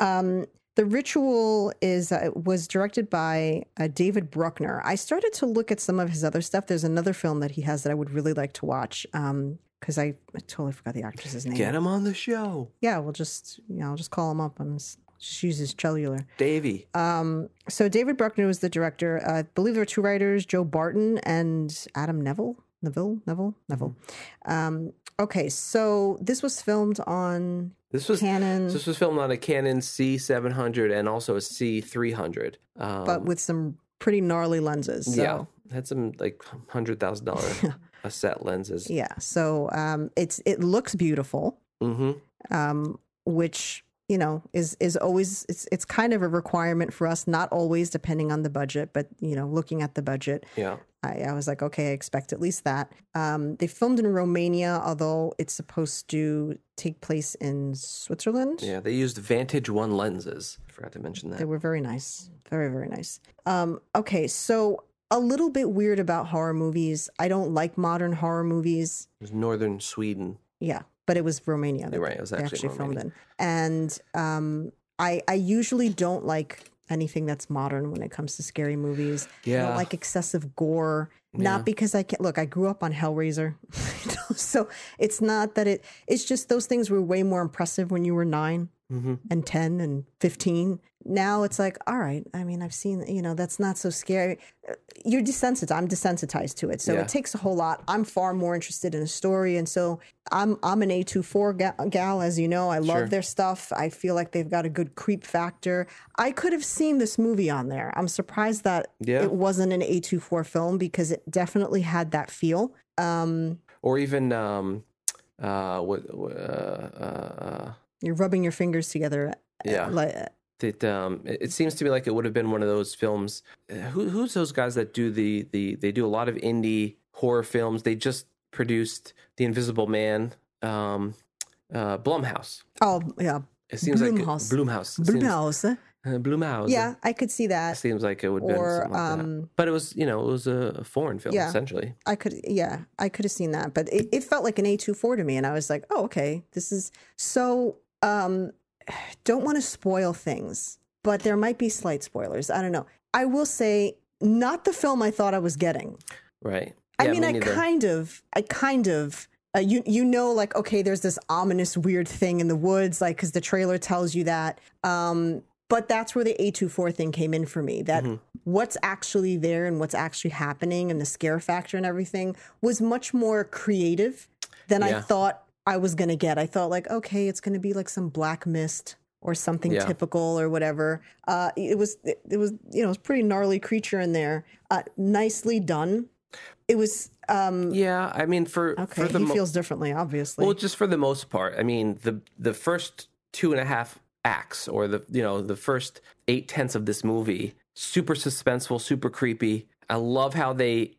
um, the ritual is uh, was directed by uh, David Bruckner. I started to look at some of his other stuff. There's another film that he has that I would really like to watch because I, I totally forgot the actress's name.
Get him on the show,
Yeah, we'll just you know I'll just call him up and s- just use his cellular.
Davey.
Um, so David Bruckner was the director. Uh, I believe there were two writers, Joe Barton and Adam Nevill. Neville, Neville, Neville. Um, okay, so this was filmed on
This was
Canon,
this was filmed on a Canon C700 and also a C300. Um,
but with some pretty gnarly lenses. So,
yeah, had some like hundred thousand dollar a set lenses.
yeah. So um, it's it looks beautiful,
hmm
um, which you know is is always it's it's kind of a requirement for us. Not always, depending on the budget, but you know, looking at the budget,
Yeah,
I, I was like, okay, I expect at least that. Um, they filmed in Romania, although it's supposed to take place in Switzerland.
yeah. They used Vantage One lenses. I forgot to mention that.
They were very nice. Very, very nice. Um, okay, so a little bit weird about horror movies. I don't like modern horror movies.
It was northern Sweden.
Yeah, but it was Romania. that
You're right, it was
they
actually
filmed in. And um, I, I usually don't like anything that's modern when it comes to scary movies.
Yeah.
like excessive gore. Not because I can't look, I grew up on Hellraiser. So it's not that it it's just those things were way more impressive when you were 9
Mm-hmm.
and 10 and 15. Now it's like, all right, I mean, I've seen, you know, that's not so scary. Uh, You're desensitized. I'm desensitized to it. So
Yeah.
it takes a whole lot. I'm far more interested in a story. And so I'm I'm an A24 ga- gal, as you know. I love
Sure.
their stuff. I feel like they've got a good creep factor. I could have seen this movie on there. I'm surprised that
Yeah.
it wasn't an A24 film because it definitely had that feel. Um,
or even um, uh, what uh, uh,
you're rubbing your fingers together. uh,
Yeah.
Like,
it um it seems to me like it would have been one of those films. uh, Who who's those guys that do the the they do a lot of indie horror films. They just produced The Invisible Man. Um, uh, Blumhouse.
oh, yeah.
It seems like
Blumhouse.
Blumhouse. Seems-
Blumhouse.
uh, Blumhouse.
Yeah, I could see that.
It
that.
seems like it would have been
Or,
something like that.
um,
But it was, you know, it was a, a foreign film
Yeah.
essentially.
I could, yeah, I could have seen that, but it, it felt like an A24 to me. And I was like, oh, okay, this is so, um, don't want to spoil things, but there might be slight spoilers. I don't know. I will say, not the film I thought I was getting.
Right.
I mean,
me
I
neither.
kind of, I kind of, uh, you you know, like okay, there's this ominous weird thing in the woods, like because the trailer tells you that. Um, but that's where the A24 thing came in for me. That
Mm-hmm.
what's actually there and what's actually happening and the scare factor and everything was much more creative than I thought I was gonna get. I thought like, okay, it's gonna be like some black mist or something
Yeah.
typical or whatever. Uh, it was it, it was you know it was pretty gnarly creature in there. Uh, nicely done. It was um,
Yeah, I mean, for
okay.
for the
he
mo-
feels differently, obviously.
well, just for the most part. I mean, the the first two and a half acts, or the you know the first eight tenths of this movie, super suspenseful, super creepy. I love how they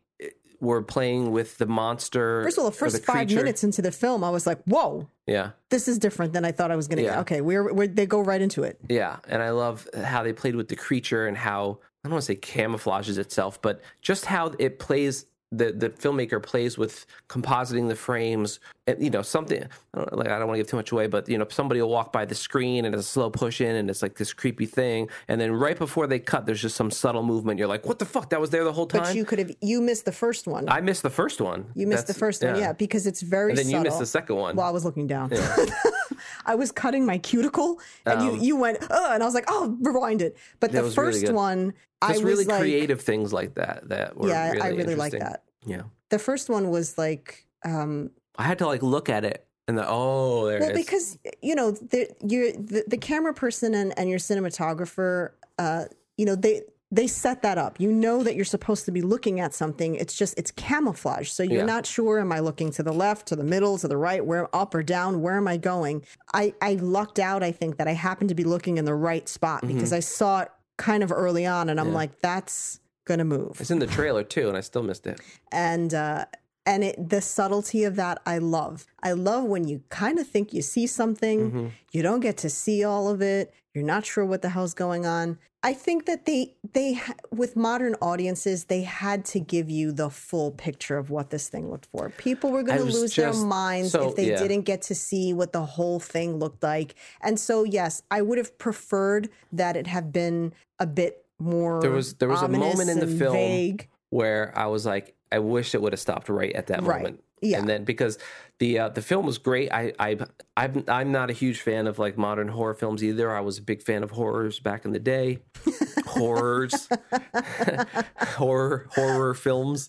were playing with the monster.
First of all, the first five minutes into the film, I was like, "Whoa,
Yeah,
this is different than I thought I was going to get." Okay, we're, we're they go right into it.
yeah, and I love how they played with the creature and how I don't want to say camouflages itself, but just how it plays. The, the filmmaker plays with compositing the frames, and, you know something. I don't, like I don't want to give too much away, but you know somebody will walk by the screen and it's a slow push in, and it's like this creepy thing, and then right before they cut, there's just some subtle movement. You're like, what the fuck? That was there the whole time.
But you could have you missed the first one.
I missed the first one.
you missed the
That's-
first one, yeah, because it's very.
And then you missed the second one.
Well, I was looking down. I was cutting my cuticle, and you you went, oh, and I was like, oh, rewind it. But the
Um, was really
first one,
Just
was
really
like,
creative things like that that were
yeah,
really
I really like that.
Yeah,
The first one was like, um,
I had to like look at it and the oh there
well,
it is.
because you know, the, you're the, the camera person and, and your cinematographer, uh, you know, they they set that up. You know that you're supposed to be looking at something. It's just it's camouflage, so you're
Yeah.
not sure. Am I looking to the left, to the middle, to the right, where up or down? Where am I going? I I lucked out. I think that I happened to be looking in the right spot
Mm-hmm.
because I saw it kind of early on, and I'm like, that's gonna move
it's in the trailer too, and I still missed it.
and uh and it the subtlety of that I love. I love when you kind of think you see something,
Mm-hmm.
you don't get to see all of it. You're not sure what the hell's going on. I think that they they with modern audiences they had to give you the full picture of what this thing looked for. People were going to lose
just-
their minds
so,
if they
yeah.
didn't get to see what the whole thing looked like. And so yes, I would have preferred that it have been a bit more
There was there was a moment in the film
vague.
where I was like, I wish it would have stopped right at that
Right.
moment.
Yeah.
And then because the uh, the film was great, I I I'm I'm not a huge fan of like modern horror films either. I was a big fan of horrors back in the day. Horrors, horror horror films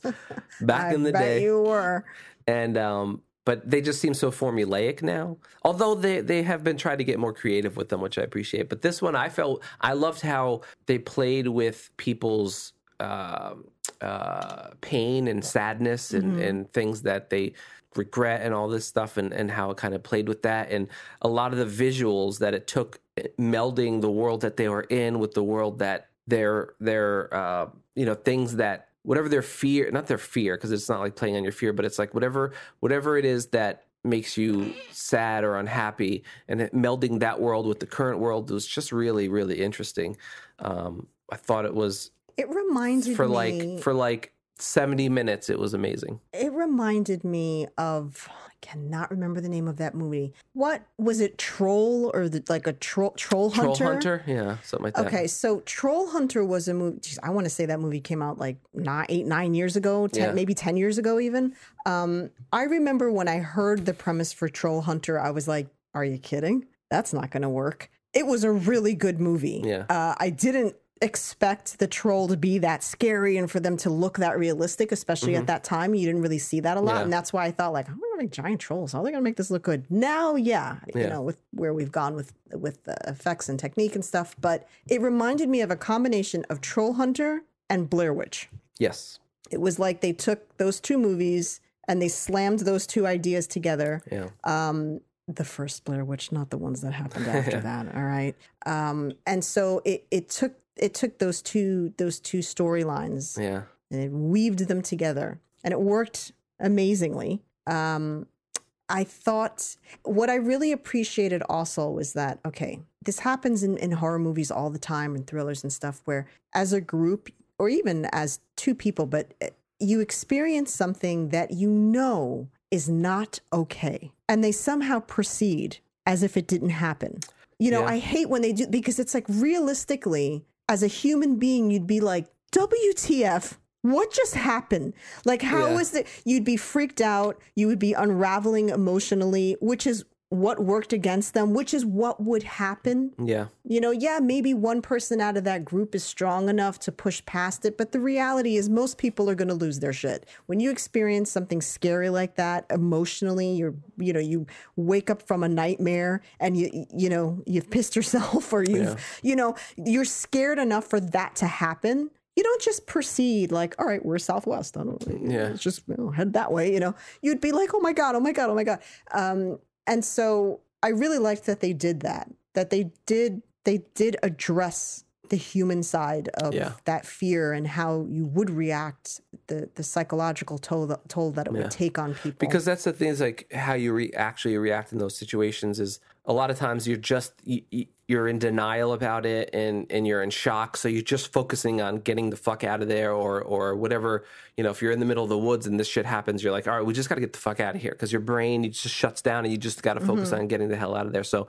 back
I
in the day.
you were.
and um but they just seem so formulaic now although they they have been trying to get more creative with them which i appreciate but this one i felt i loved how they played with people's uh, uh, pain and sadness and, and things that they regret and all this stuff and, and how it kind of played with that. And a lot of the visuals that it took eh, melding the world that they were in with the world that their their uh, you know things that whatever their fear not their fear because it's not like playing on your fear but it's like whatever whatever it is that makes you sad or unhappy and melding that world with the current world was just really really interesting. Um, i thought it was
It reminded me
for
me
like for like 70 minutes it was amazing
it reminded me of I cannot remember the name of that movie. What was it? Troll or the, like a troll troll
troll
hunter?
hunter yeah something like that
Okay, so Troll Hunter was a movie. geez, I want to say that movie came out like nine, eight, nine years ago, ten,
Yeah.
maybe ten years ago, even. Um, I remember when I heard the premise for Troll Hunter, I was like, "Are you kidding? That's not going to work." It was a really good movie.
Yeah.
uh, I didn't expect the troll to be that scary and for them to look that realistic, especially at that time. You didn't really see that a lot,
Mm-hmm. Yeah.
and that's why I thought like, "I'm going to make giant trolls. How are they going to make this look good?" Now, yeah, you know, with where we've gone with with the effects and technique and stuff, but it reminded me of a combination of Troll Hunter and Blair Witch.
yes
It was like they took those two movies and they slammed those two ideas together.
yeah
Um, the first Blair Witch, not the ones that happened after that. All right. Um, and so it it took it took those two those two storylines
yeah.
and it weaved them together and it worked amazingly. Um i thought what i really appreciated also was that okay this happens in, in horror movies all the time and thrillers and stuff where as a group or even as two people but uh, you experience something that you know is not okay and they somehow proceed as if it didn't happen. You know
Yeah.
i hate when they do because it's like realistically as a human being you'd be like wtf what just happened like how
Yeah.
is it you'd be freaked out you would be unraveling emotionally which is what worked against them which is what would happen
yeah
you know, yeah, maybe one person out of that group is strong enough to push past it, but the reality is most people are going to lose their shit. When you experience something scary like that emotionally, you're, you know, you wake up from a nightmare and you, you know, you've pissed yourself or you've, you know, you're scared enough for that to happen. You don't just proceed like, all right, we're Southwest. I don't,
Yeah.
just you know, head that way. You know, you'd be like, oh my God, oh my God, oh my God. Um, and so I really liked that they did that, that they did they did address the human side of
Yeah.
that fear and how you would react the the psychological toll that, toll that it would take on people.
because that's the thing is like how you re- actually react in those situations is a lot of times you're just you, you- you're in denial about it and and you're in shock. So you're just focusing on getting the fuck out of there or or whatever you know if you're in the middle of the woods and this shit happens you're like all right we just got to get the fuck out of here. Because your brain it just shuts down and you just got to focus mm-hmm. on getting the hell out of there. So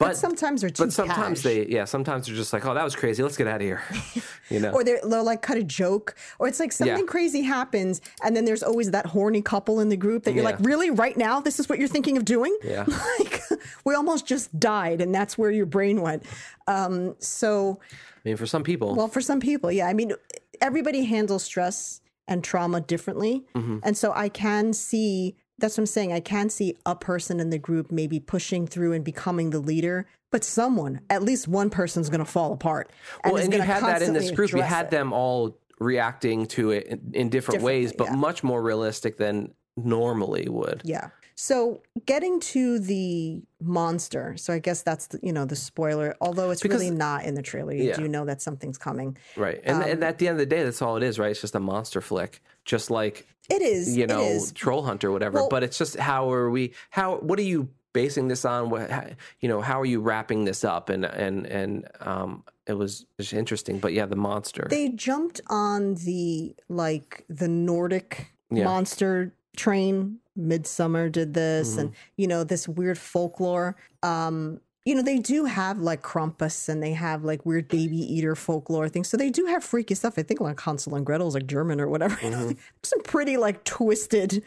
but,
sometimes they're too
but sometimes
cash.
they yeah sometimes they're just like oh that was crazy let's get out of here you know
or they're, they'll like cut a joke, or it's like something
Yeah.
crazy happens, and then there's always that horny couple in the group that you're
Yeah.
like, really, right now, this is what you're thinking of doing?
Yeah.
like we almost just died, and that's where your brain went. Um, so,
I mean for some people
well, for some people, yeah, I mean, everybody handles stress and trauma differently,
Mm-hmm.
and so I can see. That's what I'm saying. I can see a person in the group maybe pushing through and becoming the leader, but someone, at least one person's going to fall apart.
well, and you had that in this group. You had
it.
them all reacting to it in, in different ways, but
yeah.
much more realistic than normally would.
Yeah. So getting to the monster, so I guess that's the, you know the spoiler. Although it's
Because-
really not in the trailer, you
Yeah.
do know that something's coming.
Right. And,
Um,
and at the end of the day, that's all it is, right? It's just a monster flick, just like,
It is.
you know,
is.
Troll Hunter, or whatever.
Well-
but it's just how are we, how, what are you basing this on? What, how, you know, how are you wrapping this up? And, and, and, um, it was just interesting. But yeah, the monster.
They jumped on the like the Nordic
Yeah.
monster train. Midsommar did this,
Mm-hmm.
and you know this weird folklore. Um, you know they do have like Krampus, and they have like weird baby eater folklore things. So they do have freaky stuff. I think like Hansel and Gretel's like German or whatever.
Mm-hmm.
Some pretty like twisted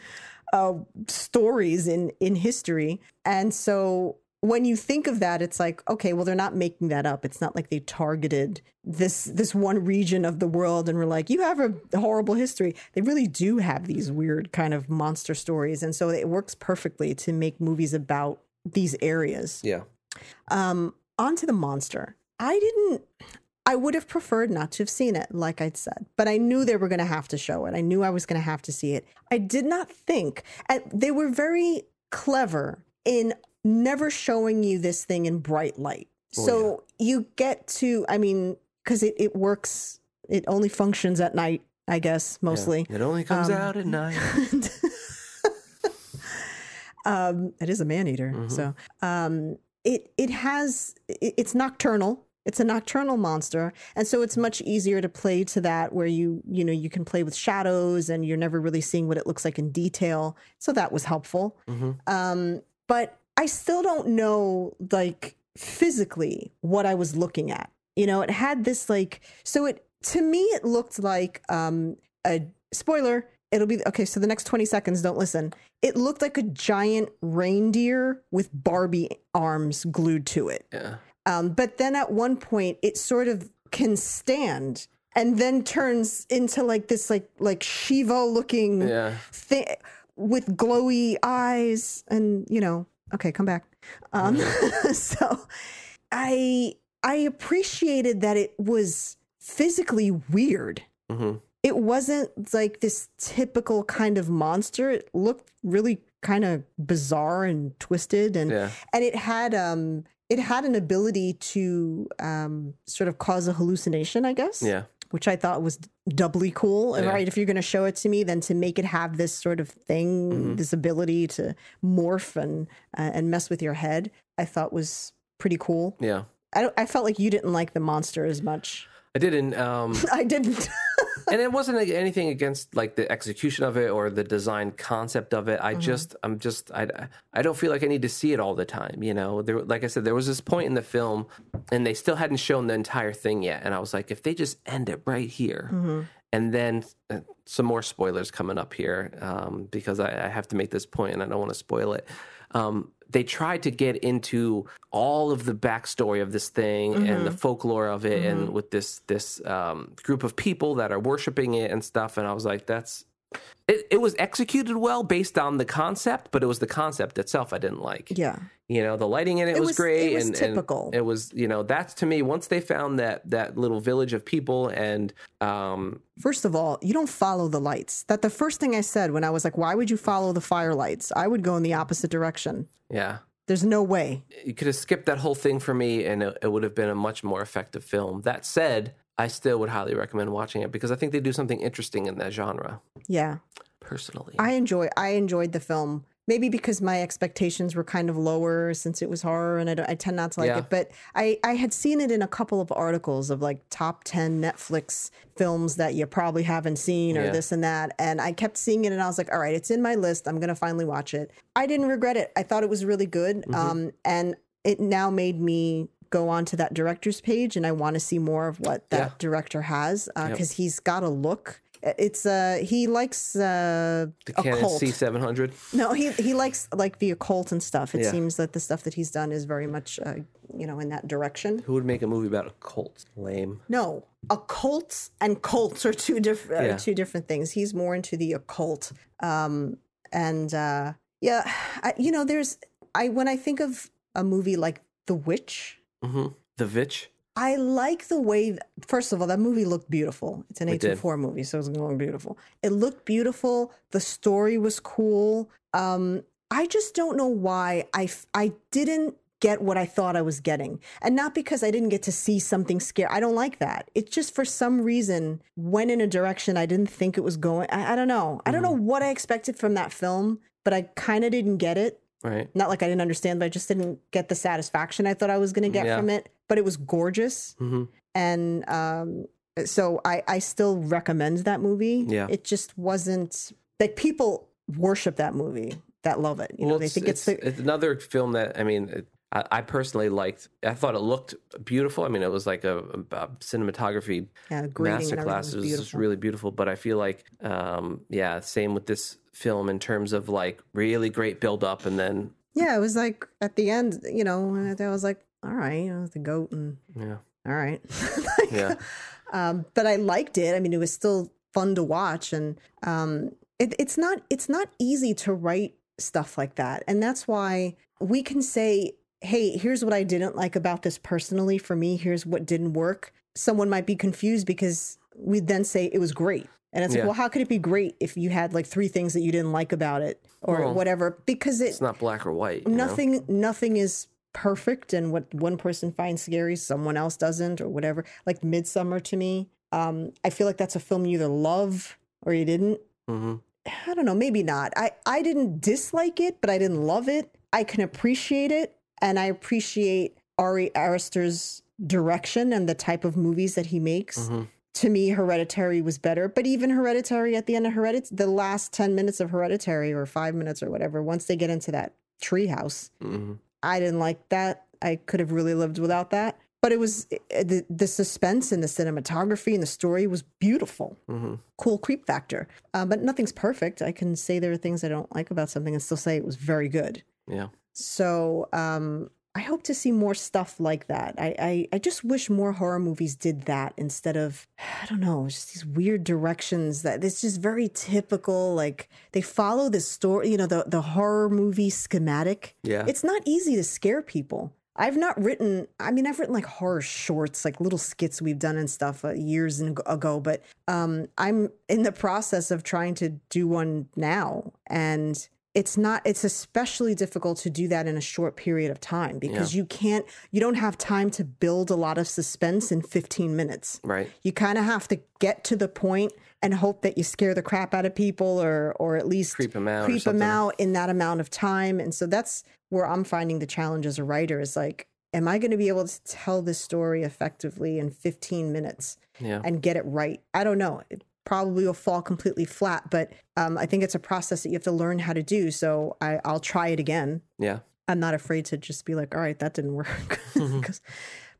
uh, stories in in history, and so when you think of that, it's like, okay, well, they're not making that up. It's not like they targeted this this one region of the world and were like, you have a horrible history. They really do have these weird kind of monster stories, and so it works perfectly to make movies about these areas.
yeah.
Um, onto the monster. I didn't. I would have preferred not to have seen it, like I'd said, but I knew they were going to have to show it. I knew I was going to have to see it. I did not think, and they were very clever in never showing you this thing in bright light. so you get to, I mean, because it, it works, it only functions at night, I guess, mostly.
It only comes
Um,
out at night.
um, it is a man eater. So um, it it has it's nocturnal. It's a nocturnal monster, and so it's much easier to play to that where you you know you can play with shadows and you're never really seeing what it looks like in detail. So that was helpful. Um, but I still don't know like physically what I was looking at. You know, it had this like so it to me it looked like um a spoiler it'll be okay so the next 20 seconds don't listen. It looked like a giant reindeer with barbie arms glued to it.
Yeah.
um, but then at one point it sort of can stand and then turns into like this like like shiva looking
Yeah.
thing with glowy eyes and you know okay come back. Um so i i appreciated that it was physically weird.
Hmm
it wasn't like this typical kind of monster it looked really kind of bizarre and twisted and
Yeah.
and it had um it had an ability to um sort of cause a hallucination i guess
Yeah.
which I thought was doubly cool.
Yeah.
Right, if you're going to show it to me, then to make it have this sort of thing,
Mm-hmm.
this ability to morph and uh, and mess with your head, I thought was pretty cool.
Yeah.
I I felt like you didn't like the monster as much.
I didn't. Um,
I didn't.
And it wasn't anything against like the execution of it or the design concept of it.
Mm-hmm.
I just, I'm just, I, I don't feel like I need to see it all the time. You know, there, like I said, there was this point in the film, and they still hadn't shown the entire thing yet. And I was like, if they just end it right here,
Mm-hmm.
and then uh, some more spoilers coming up here um, because I, I have to make this point, and I don't want to spoil it. Um, they tried to get into all of the backstory of this thing and the folklore of it, and with this this um, group of people that are worshiping it and stuff. And I was like, that's it. It was executed well based on the concept, but it was the concept itself I didn't like.
yeah,
You know, the lighting in it, was,
was-
great,
it was
and,
typical.
and it was you know that's to me once they found that that little village of people and um,
First of all, you don't follow the lights. That the first thing I said when I was like, "Why would you follow the fire lights?" I would go in the opposite direction.
yeah.
There's no way.
you could have skipped that whole thing for me and it, it would have been a much more effective film. That said, I still would highly recommend watching it because I think they do something interesting in that genre.
Yeah.
Personally,
I enjoy I enjoyed the film. Maybe because my expectations were kind of lower since it was horror, and I, I tend not to like
Yeah.
it. But I, I had seen it in a couple of articles of like top ten Netflix films that you probably haven't seen or
Yeah.
this and that, and I kept seeing it, and I was like, all right, it's in my list. I'm gonna finally watch it. I didn't regret it. I thought it was really good,
Mm-hmm.
um, and it now made me go on to that director's page, and I want to see more of what that
Yeah.
director has because he's got a look. It's uh he likes uh
the Canon. C seven hundred.
No, he he likes like the occult and stuff. It
Yeah.
seems that the stuff that he's done is very much uh, you know in that direction.
Who would make a movie about a cult? Lame.
No, occults and cults are two different
Yeah.
are two different things. He's more into the occult. Um and uh yeah, I, you know there's I when I think of a movie like The Witch,
hmm The Vitch.
I like the way. First of all, that movie looked beautiful. It's an
It
eight two movie, so it's going beautiful. It looked beautiful. The story was cool. Um, I just don't know why I, I didn't get what I thought I was getting, and not because I didn't get to see something scary. I don't like that. It's just for some reason went in a direction I didn't think it was going. I, I don't know. I don't know
Mm-hmm.
what I expected from that film, but I kind of didn't get it
Right.
not like I didn't understand, but I just didn't get the satisfaction I thought I was going to get
Yeah.
from it. But it was gorgeous,
hmm
and um, so I I still recommend that movie.
Yeah.
it just wasn't like people worship that movie that love it. You know, they think it's, the
it's another film that I mean, it, I, I personally liked. I thought it looked beautiful. I mean, it was like a, a cinematography
yeah,
masterclass. It was just really beautiful. But I feel like, um, yeah, same with this film in terms of like really great build up and then
yeah, it was like at the end, you know, I was like, all right, you know, the goat and
yeah,
all right. Like,
Yeah.
Um, but I liked it. I mean, it was still fun to watch, and um, it, it's not it's not easy to write stuff like that, and that's why we can say, "Hey, here's what I didn't like about this personally. For me, here's what didn't work." Someone might be confused because we then say it was great. And it's like, well, how could it be great if you had like three things that you didn't like about it or
Well,
whatever? Because it
it's not black or white. you know?
nothing nothing is perfect and what one person finds scary someone else doesn't or whatever like midsommar to me um i feel like that's a film you either love or you didn't
Mhm.
i don't know maybe not i i didn't dislike it but i didn't love it i can appreciate it and i appreciate ari Aster's direction and the type of movies that he makes
Mhm.
To me hereditary was better but even hereditary at the end of hereditary the last 10 minutes of hereditary or 5 minutes or whatever once they get into that treehouse
Mhm.
I didn't like that. I could have really lived without that. But it was eh, the, the suspense and the cinematography and the story was beautiful.
Mhm.
Cool creep factor. Uh, but nothing's perfect. I can say there are things I don't like about something and still say it was very good.
Yeah.
So um, I hope to see more stuff like that. I, I, I just wish more horror movies did that instead of, I don't know, just these weird directions that it's just very typical. Like they follow the story, you know, the, the horror movie schematic.
Yeah.
It's not easy to scare people. I've not written, I mean, I've written like horror shorts, like little skits we've done and stuff uh, years ago, but um, I'm in the process of trying to do one now. And it's not, it's especially difficult to do that in a short period of time because you can't, you don't have time to build a lot of suspense in 15 minutes.
Right.
You kind of have to get to the point and hope that you scare the crap out of people or, or at least
creep them out
creep them out in that amount of time. And so that's where I'm finding the challenge as a writer is like, am I going to be able to tell this story effectively in 15 minutes
Yeah.
and get it right? I don't know. Probably will fall completely flat, but um, I think it's a process that you have to learn how to do. So I, I'll try it again.
Yeah.
I'm not afraid to just be like, all right, that didn't work.
Mm-hmm.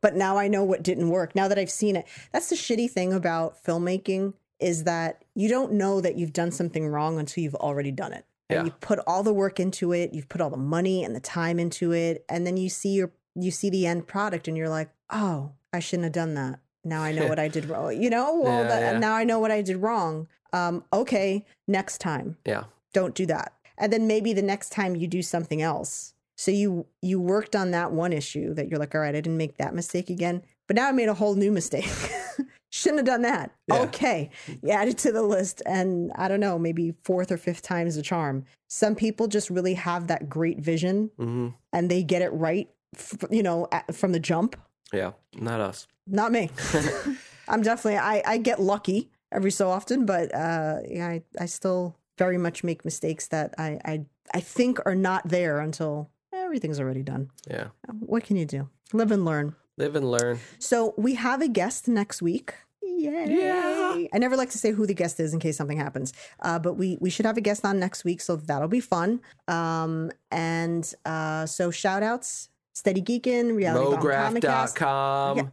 but now I know what didn't work. Now that I've seen it, that's the shitty thing about filmmaking is that you don't know that you've done something wrong until you've already done it. And
Yeah.
you've put all the work into it, you've put all the money and the time into it, and then you see your you see the end product and you're like, "Oh, I shouldn't have done that." Now I know what I did wrong. You know, well,
Yeah,
that,
yeah.
now I know what I did wrong. Um, okay, next time
Yeah.
don't do that and then maybe the next time you do something else so you you worked on that one issue that you're like all right i didn't make that mistake again but now i made a whole new mistake shouldn't have done that
Yeah.
okay you add it to the list and i don't know maybe fourth or fifth time's the charm some people just really have that great vision
hmm
and they get it right f- you know at, from the jump
Yeah. Not us.
Not me I'm definitely I, I get lucky every so often, but uh, yeah, I, I still very much make mistakes that I, I I think are not there until everything's already done.
Yeah.
What can you do? Live and learn.
Live and learn.
So we have a guest next week. Yay.
Yeah.
I never like to say who the guest is in case something happens. Uh, but we we should have a guest on next week, so that'll be fun. Um, and uh, so shout outs, Steady Geekin, Reality Bomb Comicast.
Mograph.com.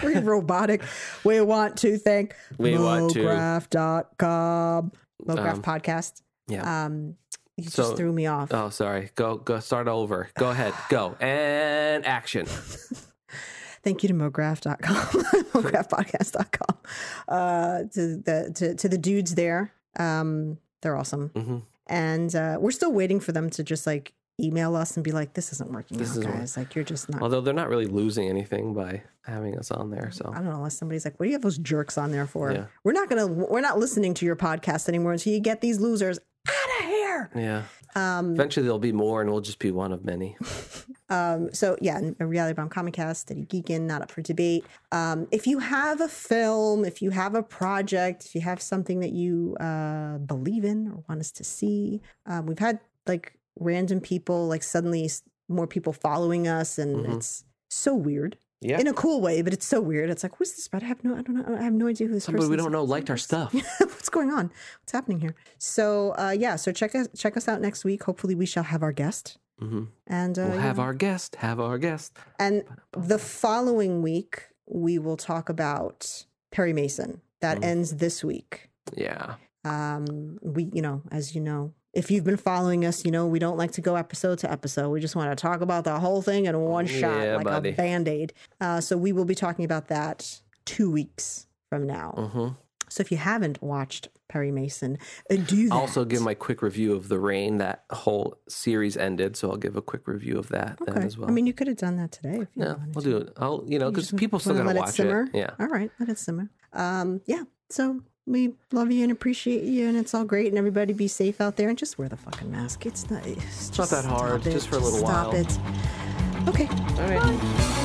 Very robotic. We want to thank
We.
Mograph.com. Mograph
Um,
podcast.
Yeah.
Um, you
So-
just threw me off.
Oh, sorry. Go go start over. Go ahead. Go. And action.
Thank you to mograph.com, mographpodcast.com, uh, to the to, to the dudes there. Um, they're awesome,
Mhm.
and uh, we're still waiting for them to just like email us and be like, "This isn't working
This
out,
isn't
guys. Like, you're just not."
Although they're not really losing anything by having us on there. So
I don't know unless somebody's like, "What do you have those jerks on there for?"
Yeah.
We're not gonna, we're not listening to your podcast anymore until you get these losers out of here.
yeah.
Um,
Eventually there'll be more and we'll just be one of many.
Um, so yeah, a reality bomb comic cast, steady geekin, not up for debate. Um, if you have a film, if you have a project, if you have something that you uh, believe in or want us to see, um, we've had like random people, like suddenly more people following us, and
Mhm.
it's so weird
Yeah.
in a cool way, but it's so weird. It's like, who's this? But I have no, I don't know, I have no idea who this
Somebody
person
we don't know liked our stuff.
What's going on? What's happening here? So uh, yeah, so check us check us out next week. Hopefully, we shall have our guest.
hmm
And uh,
We'll
yeah.
have our guest. Have our guest.
And the following week, we will talk about Perry Mason. That
Mm.
ends this week.
Yeah.
Um, we, you know, as you know, if you've been following us, you know we don't like to go episode to episode. We just want to talk about the whole thing in one shot,
Yeah,
like
buddy.
a band aid. Uh, so we will be talking about that two weeks from now.
hmm
So if you haven't watched Perry Mason, uh, do that.
Also, give my quick review of the rain. That whole series ended, so I'll give a quick review of that then
okay.
as well.
I mean, you could have done that today if you
yeah, we'll
to.
do it. I'll, you know, because people still gonna watch
it
it. Yeah.
All right, let it simmer. Um, yeah. So we love you and appreciate you, and it's all great. And everybody be safe out there, and just wear the fucking mask. It's not. It's
not that hard,
stop it.
just for a little
stop
while.
it. Okay.
All right.
Bye.